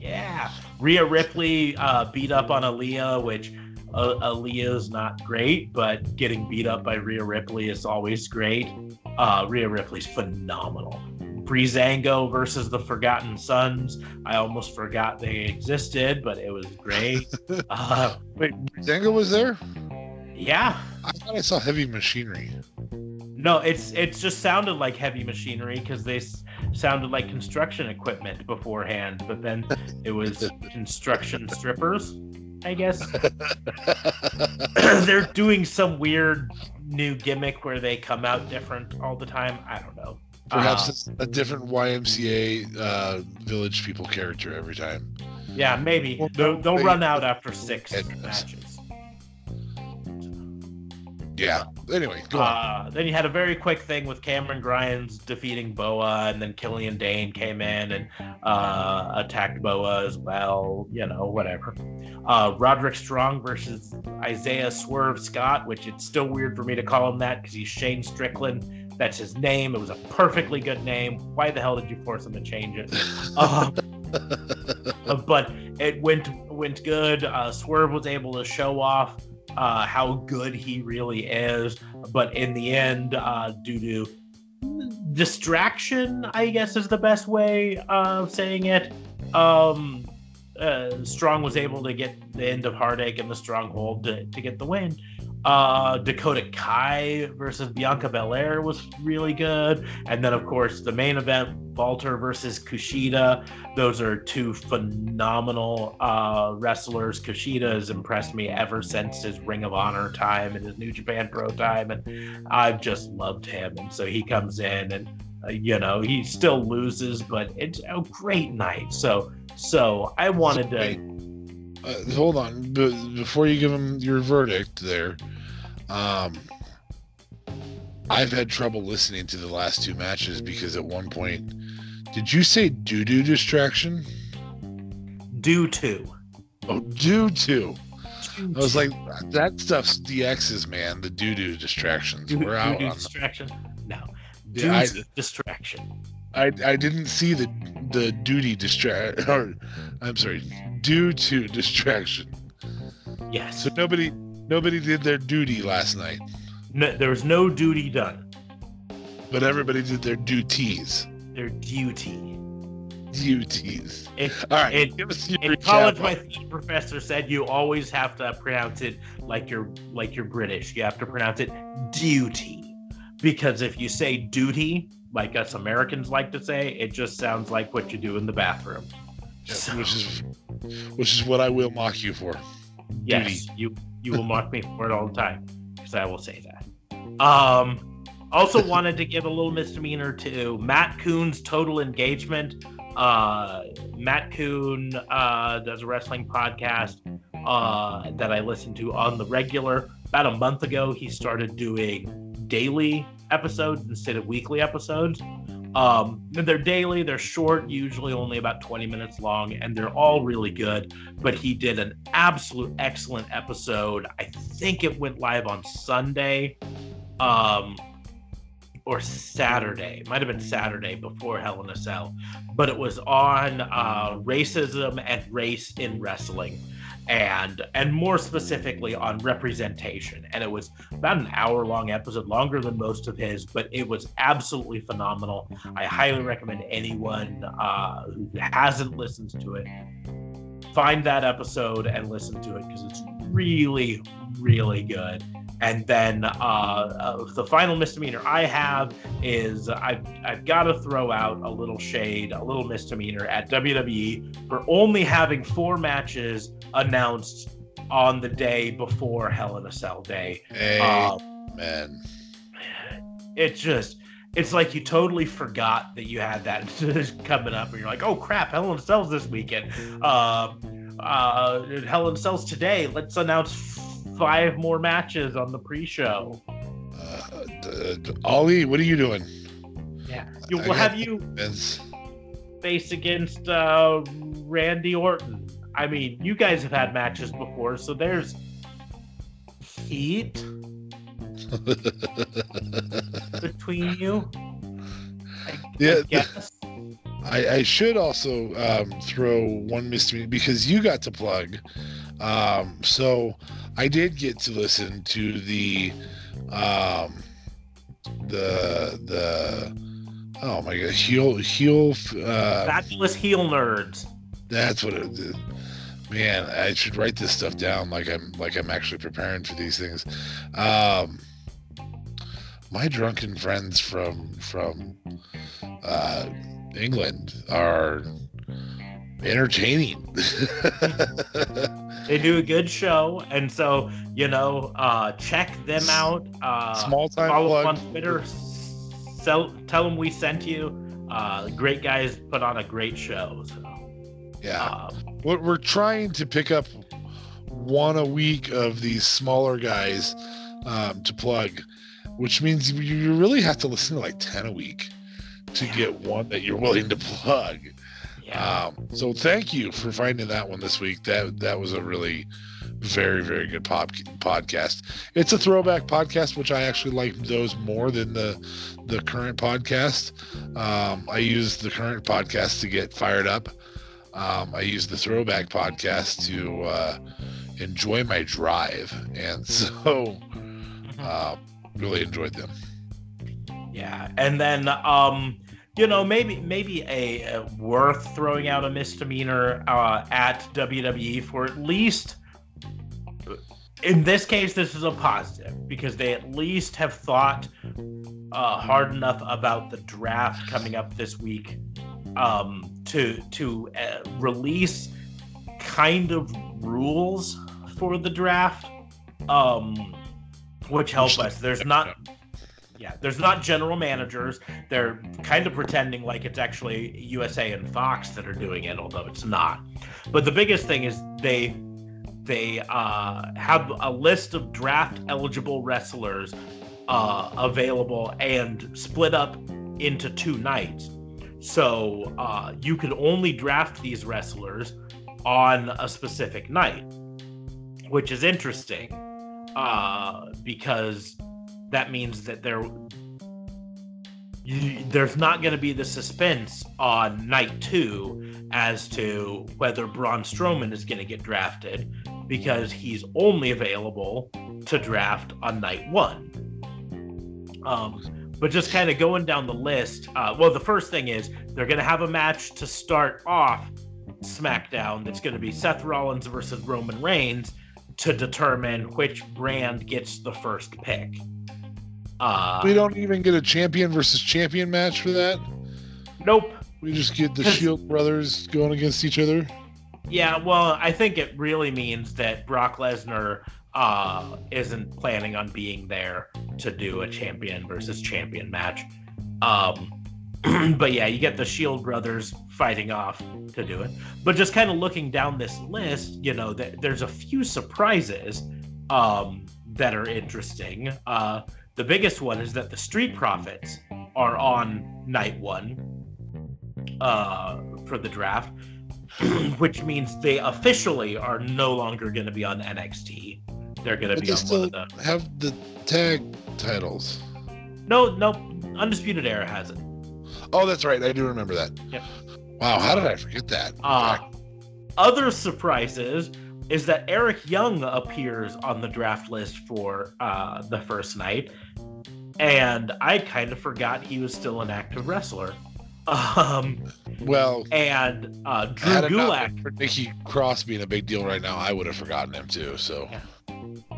yeah. Rhea Ripley uh, beat up on Aliyah, which uh, Aliyah's not great, but getting beat up by Rhea Ripley is always great. Uh, Rhea Ripley's phenomenal. Breezango versus the Forgotten Sons. I almost forgot they existed, but it was great. uh, Wait, Zango was there? yeah, I thought I saw heavy machinery. No, it's it just sounded like heavy machinery because they sounded like construction equipment beforehand, but then it was construction strippers, I guess. They're doing some weird new gimmick where they come out different all the time. I don't know. Perhaps Uh, it's a different YMCA uh, Village People character every time. yeah, maybe Well, they'll, they'll they- run out after six matches. Yeah. Anyway, go on. Uh, then you had a very quick thing with Cameron Grimes defeating Boa, and then Killian Dain came in and uh, attacked Boa as well. You know, whatever. Uh, Roderick Strong versus Isaiah Swerve Scott, which it's still weird for me to call him that because he's Shane Strickland. That's his name. It was a perfectly good name. Why the hell did you force him to change it? Um, uh, but it went went good. Uh, Swerve was able to show off uh, how good he really is, but in the end, uh, due to distraction, I guess is the best way of saying it. Um, uh, Strong was able to get the end of Heartache and the Stronghold to, to get the win. Uh, Dakota Kai versus Bianca Belair was really good. And then, of course, the main event, Walter versus Kushida. Those are two phenomenal uh, wrestlers. Kushida has impressed me ever since his Ring of Honor time and his New Japan Pro time. And I've just loved him. And so he comes in and, uh, you know, he still loses, but it's a great night. So, so I wanted to. Uh, hold on. B- before you give him your verdict there, um, I've had trouble listening to the last two matches because at one point, did you say doo doo distraction? do to. Oh, doo to. I was like, that stuff's DX's, man. The doo doo distractions. do, We're out do on distraction. No, do Yeah, I- distraction. I I didn't see the the duty distract or I'm sorry, due to distraction. Yes. So nobody nobody did their duty last night, No, there was no duty done. but everybody did their duties. Their duty. Duties. In, All right, in, give us your in college, my professor said you always have to pronounce it like you're like you're British. You have to pronounce it duty, because if you say duty, like us Americans like to say, it just sounds like what you do in the bathroom. Yeah, So- which is which is what I will mock you for. Yes, you you will mock me for it all the time because I will say that. Um, also wanted to give a little misdemeanor to Matt Coon's Total Engagement. Uh, Matt Coon uh, does a wrestling podcast uh, that I listen to on the regular. About a month ago, he started doing daily episodes instead of weekly episodes. Um, they're daily, they're short, usually only about 20 minutes long, and they're all really good. But he did an absolute excellent episode. I think it went live on Sunday um, or Saturday. It might have been Saturday before Hell in a Cell, but it was on uh, racism and race in wrestling. And and more specifically on representation, and it was about an hour long episode, longer than most of his, but it was absolutely phenomenal. I highly recommend anyone uh, who hasn't listened to it find that episode and listen to it because it's really, really good. And then uh, uh, the final misdemeanor I have is I've, I've got to throw out a little shade, a little misdemeanor at WWE for only having four matches announced on the day before Hell in a Cell Day. Hey, Um, man. it's just it's like you totally forgot that you had that coming up and you're like oh crap hell in a cell's this weekend um uh hell in a cell's today let's announce five more matches on the pre-show Uh, d- d- Ollie, what are you doing? yeah you will have you Vince? face against uh randy orton i mean you guys have had matches before so there's heat between you. I, Yeah, I. I, I should also um, throw one mystery because you got to plug. Um, so I did get to listen to the um, the the oh my god heel heel uh, Fabulous heel nerds. that's what it is. Man, I should write this stuff down like I'm like I'm actually preparing for these things. Um, my drunken friends from from uh, England are entertaining. They do a good show, and so you know, uh, check them out. Uh, Small time follow plug. them on Twitter. Sell, tell them we sent you. Uh, great guys put on a great show. So, yeah, um, we're, we're trying to pick up one a week of these smaller guys um, to plug, which means you, really have to listen to like ten a week to get one that you're willing to plug. yeah, Um, so thank you for finding that one this week. That that was a really very very good pop podcast. It's a throwback podcast, which I actually like those more than the the current podcast. Um, I use the current podcast to get fired up. Um, I use the throwback podcast to uh, enjoy my drive, and so uh, really enjoyed them. yeah, and then um, you know, maybe maybe a, a worth throwing out a misdemeanor uh, at WWE for at least. In this case, this is a positive because they at least have thought uh, hard enough about the draft coming up this week um, to to uh, release kind of rules for the draft, um, which help us. There's not, yeah, there's not general managers. They're kind of pretending like it's actually USA and Fox that are doing it, although it's not. But the biggest thing is they they uh, have a list of draft eligible wrestlers uh, available and split up into two nights. So uh, you can only draft these wrestlers on a specific night, which is interesting uh, because that means that there you, there's not going to be the suspense on night two as to whether Braun Strowman is going to get drafted because he's only available to draft on night one. Um, but just kind of going down the list, uh, well, the first thing is they're going to have a match to start off SmackDown that's going to be Seth Rollins versus Roman Reigns to determine which brand gets the first pick. Uh, We don't even get a champion versus champion match for that. nope. We just get the Shield brothers going against each other. Yeah, well, I think it really means that Brock Lesnar uh, isn't planning on being there to do a champion versus champion match. Um, but yeah, you get the Shield brothers fighting off to do it. But just kind of looking down this list, you know, th- there's a few surprises um, that are interesting. Uh, the biggest one is that the Street Profits are on night one uh, for the draft. which means they officially are no longer going to be on NXT. They're going to be on still one of the. have the tag titles. No, no, Undisputed Era has it. Oh, that's right. I do remember that. Yep. Wow, how did I forget that? Uh, fact, other surprises is that Eric Young appears on the draft list for uh, the first night, and I kind of forgot he was still an active wrestler. Um, well, and uh, Drew had it not Gulak for Nikki Cross being a big deal right now, I would have forgotten him too. So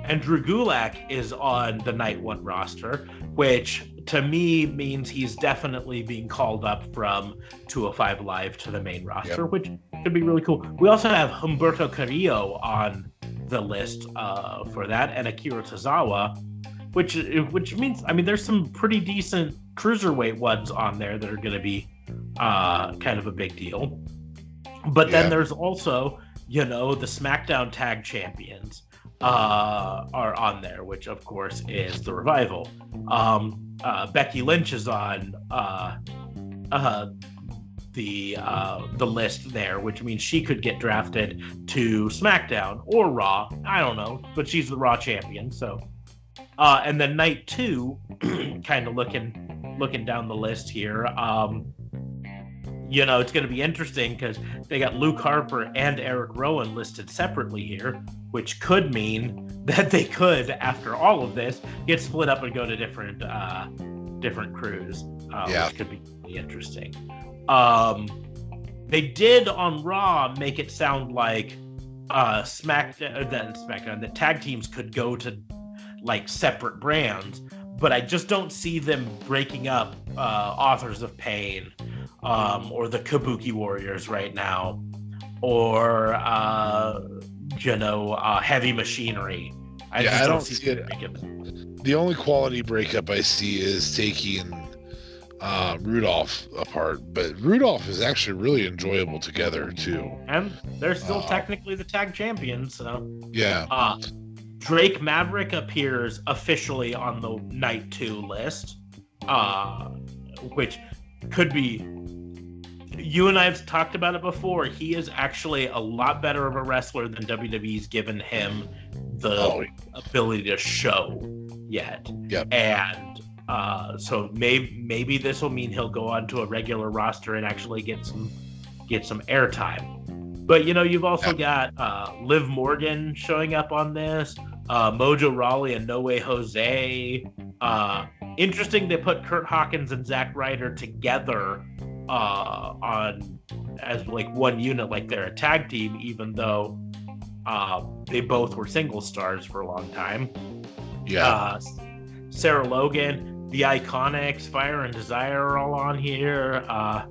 And Drew Gulak is on the night one roster, which to me means he's definitely being called up from 205 Live to the main roster, which could be really cool. We also have Humberto Carrillo on the list uh, for that, and Akira Tozawa, which which means I mean there's some pretty decent cruiserweight ones on there that are going to be uh, kind of a big deal. But then there's also you know the SmackDown Tag Champions uh, are on there, which of course is the revival. Um, uh, Becky Lynch is on uh, uh, the uh, the list there, which means she could get drafted to SmackDown or Raw. I don't know, but she's the Raw champion, so. Uh, and then night two, kind of looking looking down the list here. Um, you know, it's going to be interesting because they got Luke Harper and Eric Rowan listed separately here, which could mean that they could, after all of this, get split up and go to different uh, different crews, uh, Yeah. which could be really interesting. Um, they did on Raw make it sound like uh, Smack uh, that SmackDown the tag teams could go to like separate brands, but I just don't see them breaking up uh, Authors of Pain um, or the Kabuki Warriors right now, or uh, you know, uh, Heavy Machinery. I Yeah, just I don't don't see them it. The only quality breakup I see is taking uh, Rudolph apart, but Rudolph is actually really enjoyable together too. And they're still Uh, technically the tag champions, so. Yeah, Uh, Drake Maverick appears officially on the night two list, uh, which could be. You and I have talked about it before. He is actually a lot better of a wrestler than WWE's given him the Oh, ability to show yet. Yep. And uh, so maybe maybe this will mean he'll go onto a regular roster and actually get some get some airtime. But you know, you've also got uh, Liv Morgan showing up on this, uh, Mojo Rawley and No Way Jose. Uh, interesting, they put Kurt Hawkins and Zack Ryder together uh, on as like one unit, like they're a tag team, even though uh, they both were single stars for a long time. yeah. Uh, Sarah Logan, the Iconics, Fire and Desire are all on here. Uh,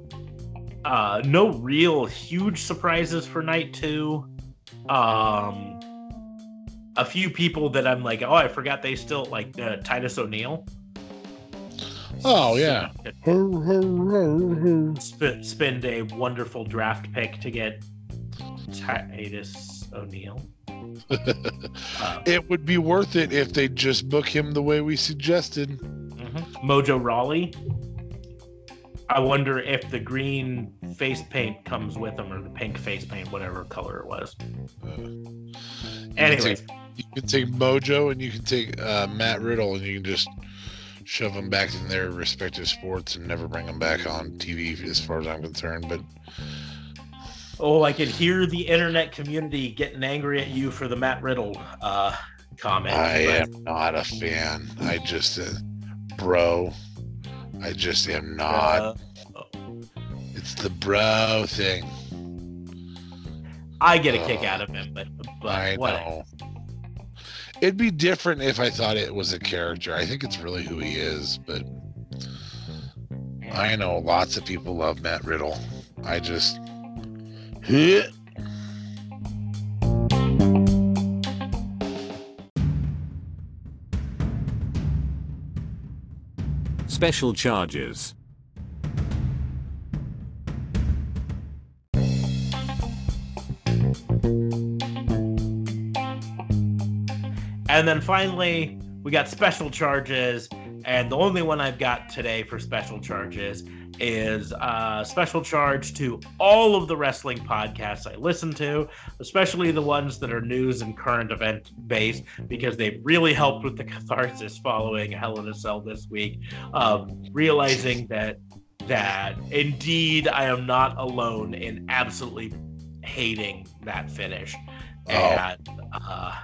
uh, no real huge surprises for night two. Um, a few people that I'm like, oh, I forgot they still like uh, Titus O'Neil. Oh yeah. Sp- spend a wonderful draft pick to get Titus O'Neil. Uh, It would be worth it if they just book him the way we suggested. Mhm. Mojo Rawley. I wonder if the green face paint comes with him or the pink face paint, whatever color it was. Uh, you can Anyways, take- you can take Mojo and you can take uh, Matt Riddle and you can just shove them back in their respective sports and never bring them back on TV as far as I'm concerned. But oh, I could hear the internet community getting angry at you for the Matt Riddle uh, comment. I but- am not a fan. I just, uh, bro, I just am not. uh, It's the bro thing. I get a kick Uh, out of him, but, but I what? know. It'd be different if I thought it was a character. I think it's really who he is, but I know lots of people love Matt Riddle. I just. Special charges. And then finally, we got special charges. And the only one I've got today for special charges is a special charge to all of the wrestling podcasts I listen to, especially the ones that are news and current event based, because they really helped with the catharsis following Hell in a Cell this week. Um, realizing that that indeed I am not alone in absolutely hating that finish. Oh. And uh,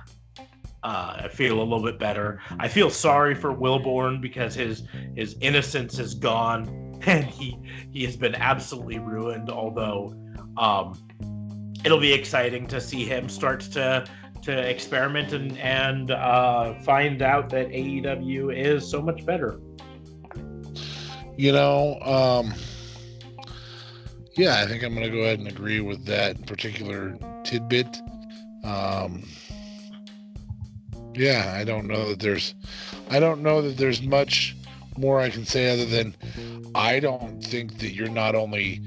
uh, I feel a little bit better. I feel sorry for Wilborn because his his innocence is gone and he he has been absolutely ruined. Although um, it'll be exciting to see him start to to experiment and and uh, find out that AEW is so much better. You know, um, yeah, I think I'm going to go ahead and agree with that particular tidbit. Um, yeah, I don't know that there's, I don't know that there's much more I can say other than I don't think that you're not only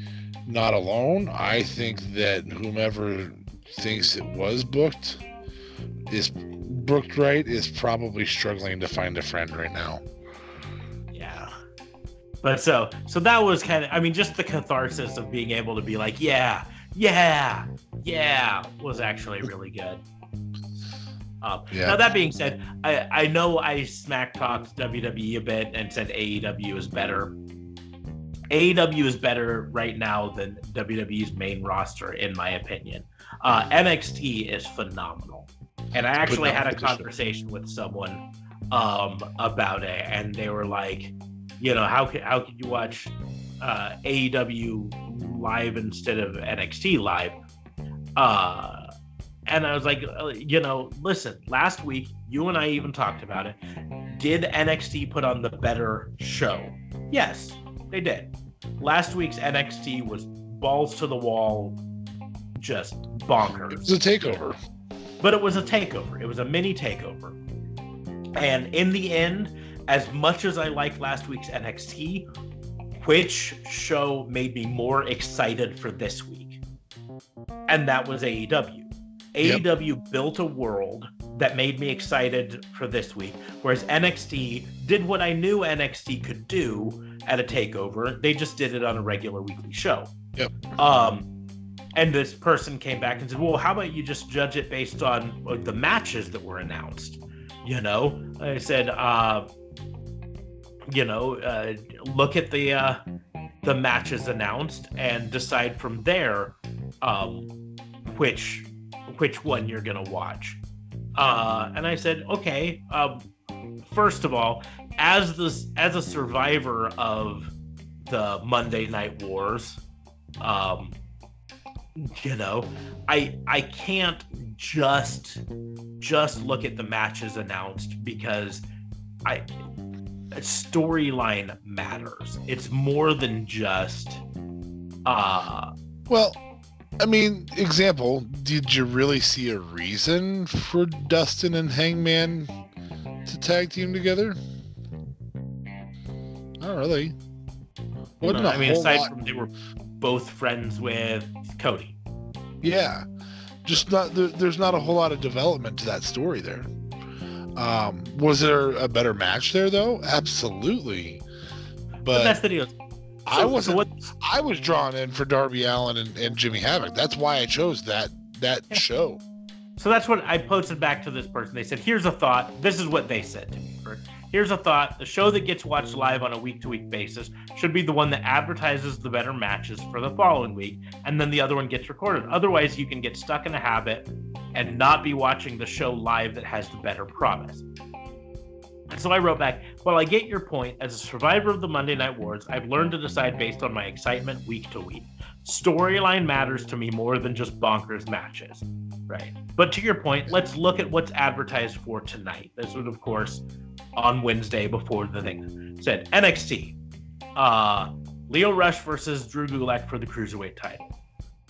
not alone. I think that whomever thinks it was booked is booked right is probably struggling to find a friend right now. Yeah. But so so that was kind of I mean just the catharsis of being able to be like yeah yeah yeah was actually really good. Um, Yeah. Now that being said, I I know I smack talked WWE a bit and said AEW is better. AEW is better right now than WWE's main roster, in my opinion. Uh, NXT is phenomenal, and I actually had a conversation with someone um, about it, and they were like, you know, how could how could you watch uh, AEW live instead of NXT live? Uh, and I was like, uh, you know, listen, last week you and I even talked about it. Did NXT put on the better show? Yes, they did. Last week's NXT was balls to the wall, just It bonkers. was a takeover. But it was a takeover. It was a mini takeover. And in the end, as much as I liked last week's NXT, which show made me more excited for this week? And that was AEW. Yep. AEW built a world that made me excited for this week, whereas NXT did what I knew NXT could do at a takeover. They just did it on a regular weekly show. Yep. Um, and this person came back and said, "Well, how about you just judge it based on uh, the matches that were announced?" You know, I said, uh, you know, uh, look at the uh, the matches announced and decide from there um, which which one you're gonna watch. Uh, and I said, okay. Um, first of all, as this as a survivor of the Monday Night Wars, um, you know, I I can't just just look at the matches announced because I storyline matters. It's more than just uh Well, I mean, example, did you really see a reason for Dustin and Hangman to tag team together? Not really. Wasn't a I mean aside lot- from they were both friends with Cody. Yeah, just not. There, there's not a whole lot of development to that story there. Um, was there a better match there though? Absolutely, But, but that's the deal. I wasn't. so what I was drawn in for Darby Allin and, and Jimmy Havoc. That's why I chose that that Yeah. show. So that's what I posted back to this person. They said, "Here's a thought. This is what they said to me. Here's a thought. The show that gets watched live on a week-to-week basis should be the one that advertises the better matches for the following week, and then the other one gets recorded. Otherwise, you can get stuck in a habit and not be watching the show live that has the better promise." So I wrote back, Well, I get your point. As a survivor of the Monday Night Wars, I've learned to decide based on my excitement week to week. Storyline matters to me more than just bonkers matches. Right. But to your point, let's look at what's advertised for tonight. This would, of course, on Wednesday before the thing said NXT. Uh, Lio Rush versus Drew Gulak for the Cruiserweight title.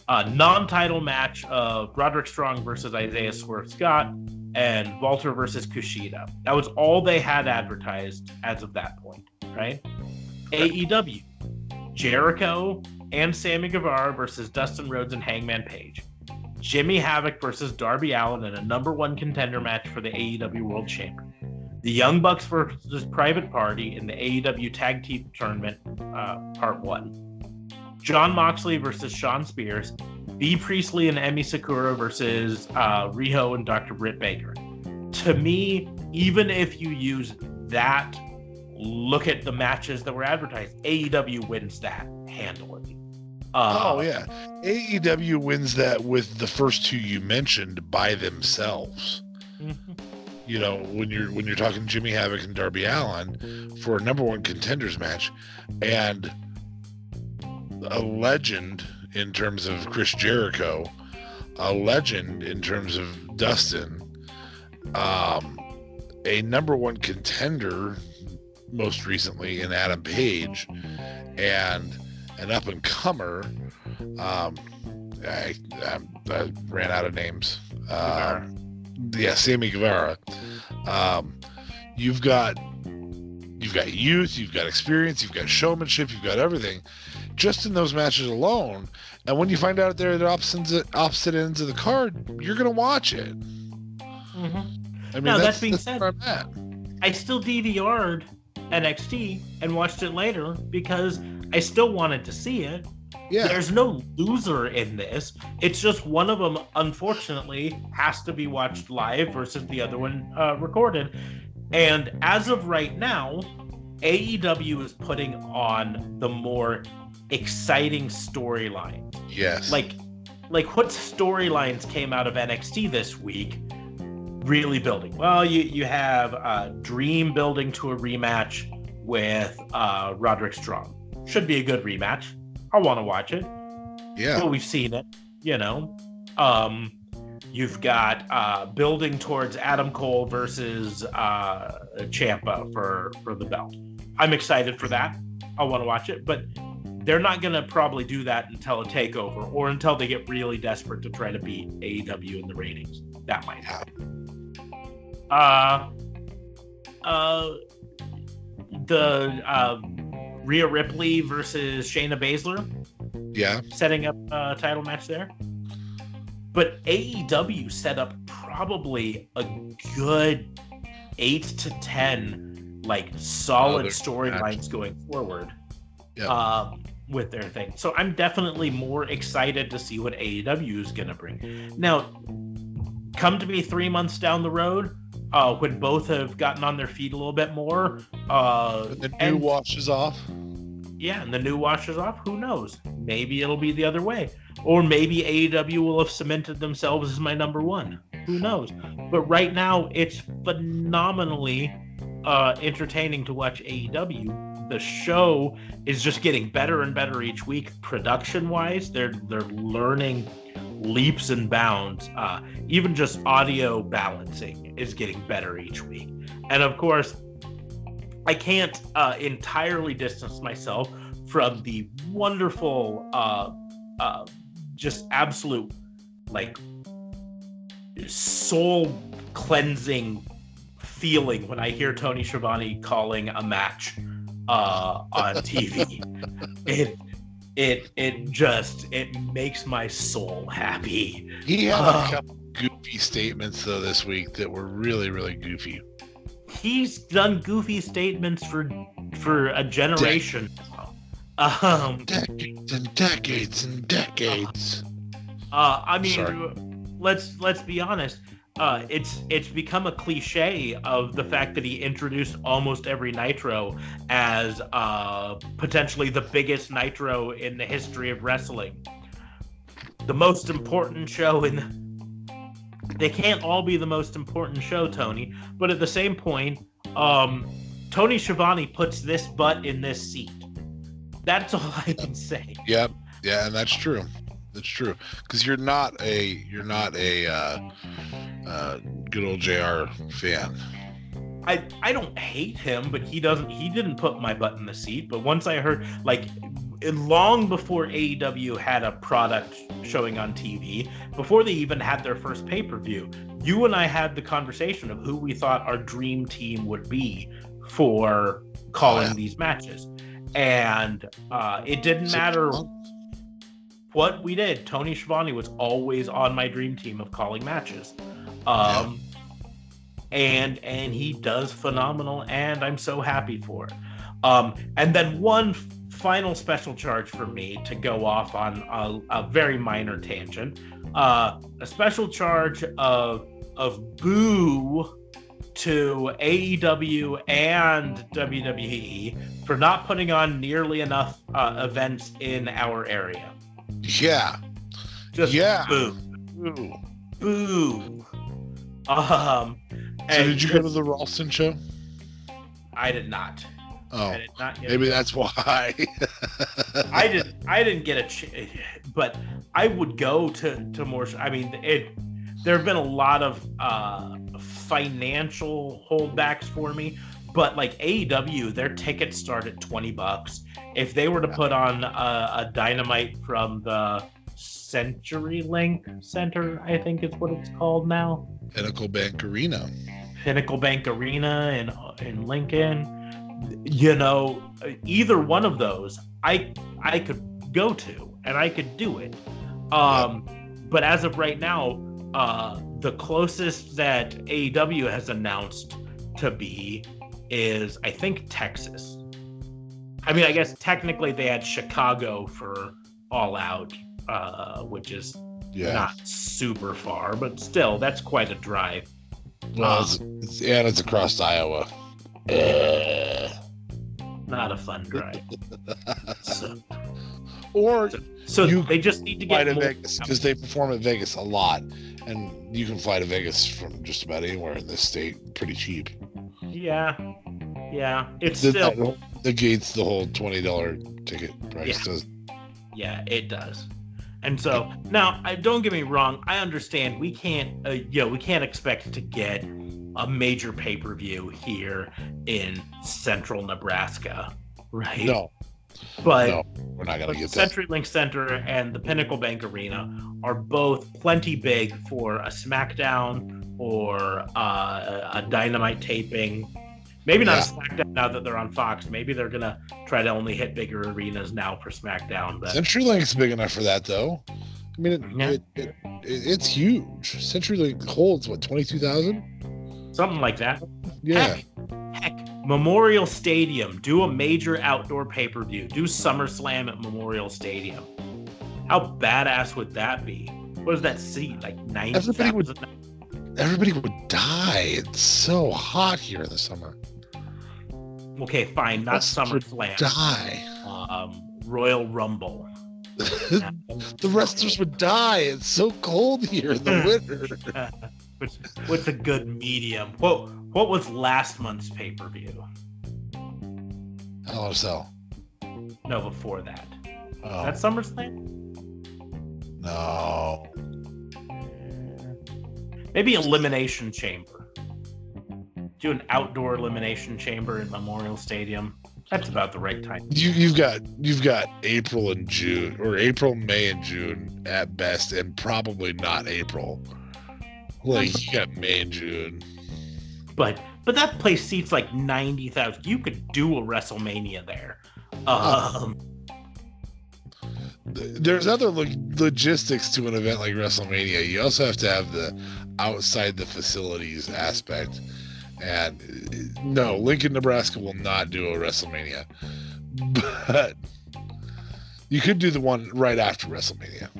A non-title match of Roderick Strong versus Isaiah Swerve Scott and Walter versus Kushida. That was all they had advertised as of that point, right? AEW, Jericho and Sammy Guevara versus Dustin Rhodes and Hangman Page. Jimmy Havoc versus Darby Allin in a number one contender match for the AEW World Champion. The Young Bucks versus Private Party in the AEW Tag Team Tournament, uh, Part 1. Jon Moxley versus Shawn Spears. Bea Priestley and Emi Sakura versus uh, Riho and Dr. Britt Baker. To me, even if you use that, look at the matches that were advertised. AEW wins that handily. Uh, oh yeah, AEW wins that with the first two you mentioned by themselves. You know, when you're when you're talking Jimmy Havoc and Darby Allin for a number one contenders match, and a legend in terms of Chris Jericho, a legend in terms of Dustin, um, a number one contender most recently in Adam Page, and an up and comer. Um, I, I, I ran out of names. Um, yeah, Sammy Guevara. Um, you've got you've got youth, you've got experience, you've got showmanship, you've got everything. Just in those matches alone, and when you find out they're at opposite opposite ends of the card, you're gonna watch it. Mhm. I mean, Now, that that's, being that's said- where I'm at. I still DVR'd NXT and watched it later because I still wanted to see it. Yeah. There's no loser in this. It's just one of them, unfortunately, has to be watched live versus the other one uh, recorded. And as of right now, AEW is putting on the more exciting storyline. Yes. Like, like what storylines came out of NXT this week? Really building. Well, you you have uh, Dream building to a rematch with uh, Roderick Strong. Should be a good rematch. I want to watch it. yeah. Well, we've seen it, you know. Um, you've got uh, building towards Adam Cole versus uh, Ciampa for for the belt. I'm excited for that. I want to watch it, but they're not going to probably do that until a takeover or until they get really desperate to try to beat AEW in the ratings. That might happen. Uh, uh, the uh, Rhea Ripley versus Shayna Baszler Yeah. setting up a title match there. But AEW set up probably a good eight to ten like solid storylines going forward. Yeah. Um, with their thing. So I'm definitely more excited to see what AEW is gonna bring. Now, come to me three months down the road, uh, when both have gotten on their feet a little bit more, uh, When the new and- washes off. yeah, and the new washes off. Who knows? Maybe it'll be the other way, or maybe AEW will have cemented themselves as my number one. Who knows? But right now, it's phenomenally uh, entertaining to watch AEW. The show is just getting better and better each week, production-wise. They're they're learning leaps and bounds. Uh, even just audio balancing is getting better each week, and of course, I can't uh, entirely distance myself from the wonderful, uh, uh, just absolute, like, soul cleansing feeling when I hear Tony Schiavone calling a match uh, on TV. it, it, it just it makes my soul happy. He had Uh, a couple goofy statements though this week that were really, really goofy. He's done goofy statements for for a generation. Um, Decades and decades and decades. Uh, I mean, Sorry. let's let's be honest. Uh, it's it's become a cliche of the fact that he introduced almost every Nitro as uh, potentially the biggest Nitro in the history of wrestling. The most important show in. They can't all be the most important show, Tony. But at the same point, um, Tony Schiavone puts this butt in this seat. That's all I can say. Yep. Yeah, and that's true. That's true. Because you're not a you're not a uh, uh, good old Jr. fan. I I don't hate him, but he doesn't. He didn't put my butt in the seat. But once I heard, like, long before AEW had a product showing on TV, before they even had their first pay per view, you and I had the conversation of who we thought our dream team would be for calling Oh, yeah. these matches, and uh, it didn't Six matter. What we did. Tony Schiavone was always on my dream team of calling matches. Um, and and he does phenomenal, and I'm so happy for it. Um, and then one final special charge for me to go off on a, a very minor tangent. Uh, a special charge of of boo to AEW and WWE for not putting on nearly enough uh, events in our area. Yeah. Just Yeah. boo, boo. Um, So did you go to the Ralston show? I did not. Oh, did not maybe that's why. I didn't. I didn't get a, ch- but I would go to to more. I mean, it. There have been a lot of uh, financial holdbacks for me, but like AEW, their tickets start at twenty bucks. If they were to put on a, a dynamite from the CenturyLink Center, I think is what it's called now. Pinnacle Bank Arena. Pinnacle Bank Arena in in Lincoln. You know, either one of those, I I could go to and I could do it. Um, but as of right now, uh, the closest that AEW has announced to be is I think Texas. I mean, I guess technically they had Chicago for All Out, uh, which is Yeah. not super far, but still, that's quite a drive. well, it's, it's, and it's across Iowa. Not a fun drive. so, or so You they just need to get to Vegas because they perform at Vegas a lot, and you can fly to Vegas from just about anywhere in this state pretty cheap. Yeah, yeah. It's The, still negates the whole twenty dollar ticket price. Yeah. Does Yeah, it does. And so now, I don't get me wrong. I understand we can't, uh, you know, we can't expect to get a major pay per view here in central Nebraska, right? no, but, no, we're not gonna but get that. CenturyLink Center and the Pinnacle Bank Arena are both plenty big for a SmackDown or uh, a Dynamite taping. Maybe not a SmackDown now that they're on Fox. Maybe they're gonna try to only hit bigger arenas now for SmackDown. But CenturyLink's big enough for that, though. I mean, it, Yeah. it, it, it, it's huge. CenturyLink holds what twenty two thousand? something like that. Yeah, Heck, heck, Memorial Stadium. Do a major outdoor pay per view. Do SummerSlam at Memorial Stadium. How badass would that be? What does that seat? Like ninety Everybody would- thousand? everybody would die. It's so hot here in the summer. Okay, fine. Not Wrestlers would SummerSlam. Die. Um, Royal Rumble. the wrestlers would die. It's so cold here in the winter. What's, what's a good medium? What What was last month's pay per view? Hell in Cell. No, before that. Oh, That's SummerSlam. no. Maybe Elimination Chamber. Do an outdoor Elimination Chamber at Memorial Stadium. That's about the right time. You you've got you've got April and June or April, May and June at best, and probably not April. Like you got May and June. But but that place seats like ninety thousand. You could do a WrestleMania there. Um, There's other lo- logistics to an event like WrestleMania. You also have to have the outside the facilities aspect. And uh, no, Lincoln, Nebraska will not do a WrestleMania, but you could do the one right after WrestleMania.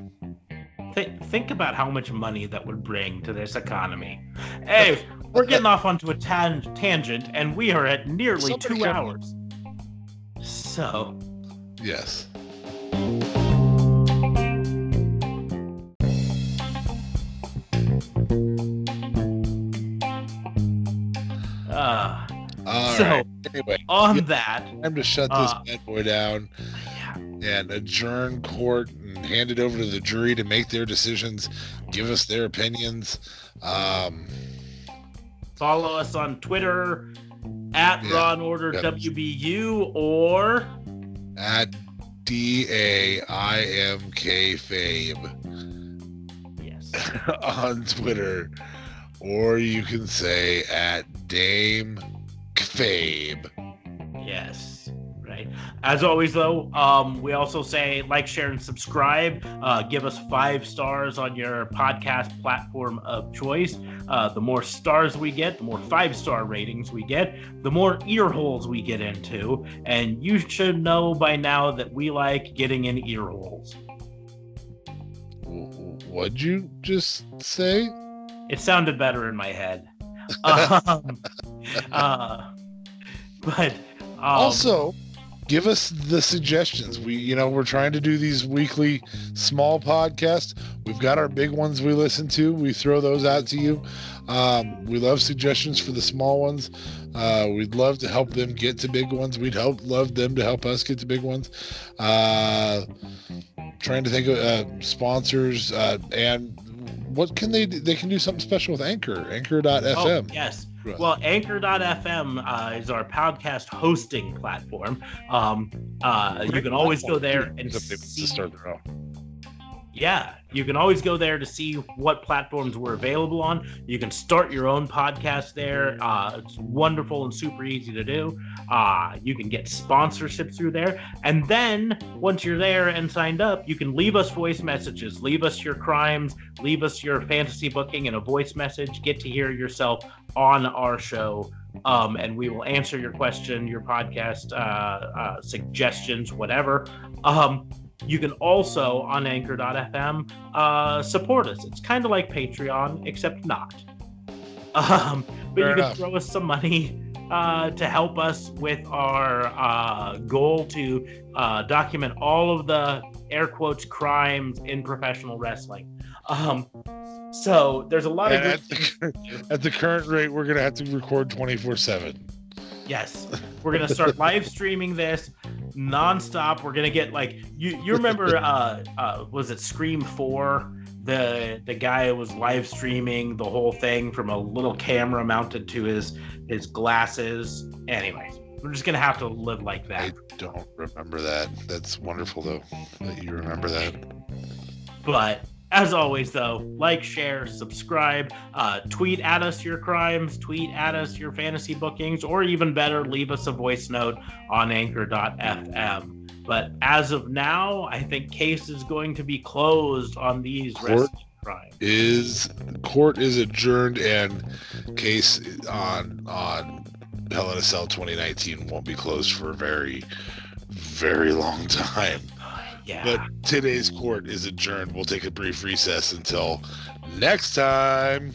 th- think about how much money that would bring to this economy. Hey, we're getting off onto a tan- tangent, and we are at nearly Somebody two can- hours. So, Yes. uh, All So- right. Anyway, on Yeah. that, time to shut this Uh, bad boy down yeah, and adjourn court and hand it over to the jury to make their decisions, give us their opinions. Um, follow us on Twitter at Yeah. Raw and Order Yeah. WBU or at D A I M K Fame. yes, on Twitter, or you can say at Dame Fabe. yes, As always, though, um, we also say like, share, and subscribe. Uh, give us five stars on your podcast platform of choice. Uh, the more stars we get, the more five star ratings we get, the more ear holes we get into. And you should know by now that we like getting in ear holes. What'd you just say? It sounded better in my head. um, uh, but um, also give us the suggestions. We you know we're trying to do these weekly small podcasts. We've got our big ones we listen to. We throw those out to you. Um, we love suggestions for the small ones. Uh, we'd love to help them get to big ones. We'd help love them to help us get to big ones. Uh, trying to think of uh, sponsors uh, and what can they do? they can do something special with anchor anchor.fm Oh, yes. Right. Well, Anchor.fm uh, is our podcast hosting platform. Um, uh, you can always go there and Somebody wants to see. Yeah, you can always go there to see what platforms we're available on. You can start your own podcast there. Uh, it's wonderful and super easy to do. Uh, you can get sponsorship through there. And then once you're there and signed up, you can leave us voice messages, leave us your crimes, leave us your fantasy booking in a voice message, get to hear yourself on our show. Um, and we will answer your question, your podcast uh, uh, suggestions, whatever. Um, you can also on anchor.fm uh, support us. It's kind of like Patreon, except not. Um, but Fair you can enough. throw us some money uh, to help us with our uh, goal to uh, document all of the air quotes crimes in professional wrestling. Um, so there's a lot And of at the, at the current rate, we're gonna have to record twenty four seven. Yes, we're gonna start live streaming this nonstop. We're gonna get like you. You remember? Uh, uh, was it Scream Four? The the guy was live streaming the whole thing from a little camera mounted to his his glasses. Anyways, we're just gonna have to live like that. I don't remember that. That's wonderful though that you remember that. But as always, though, like, share, subscribe, uh, tweet at us your crimes, tweet at us your fantasy bookings, or even better, leave us a voice note on anchor.fm. But as of now, I think case is going to be closed on these Court? crimes. Is court is adjourned and case on on Hell in a Cell 2019 won't be closed for a very very long time. Yeah. But today's court is adjourned. We'll take a brief recess until next time.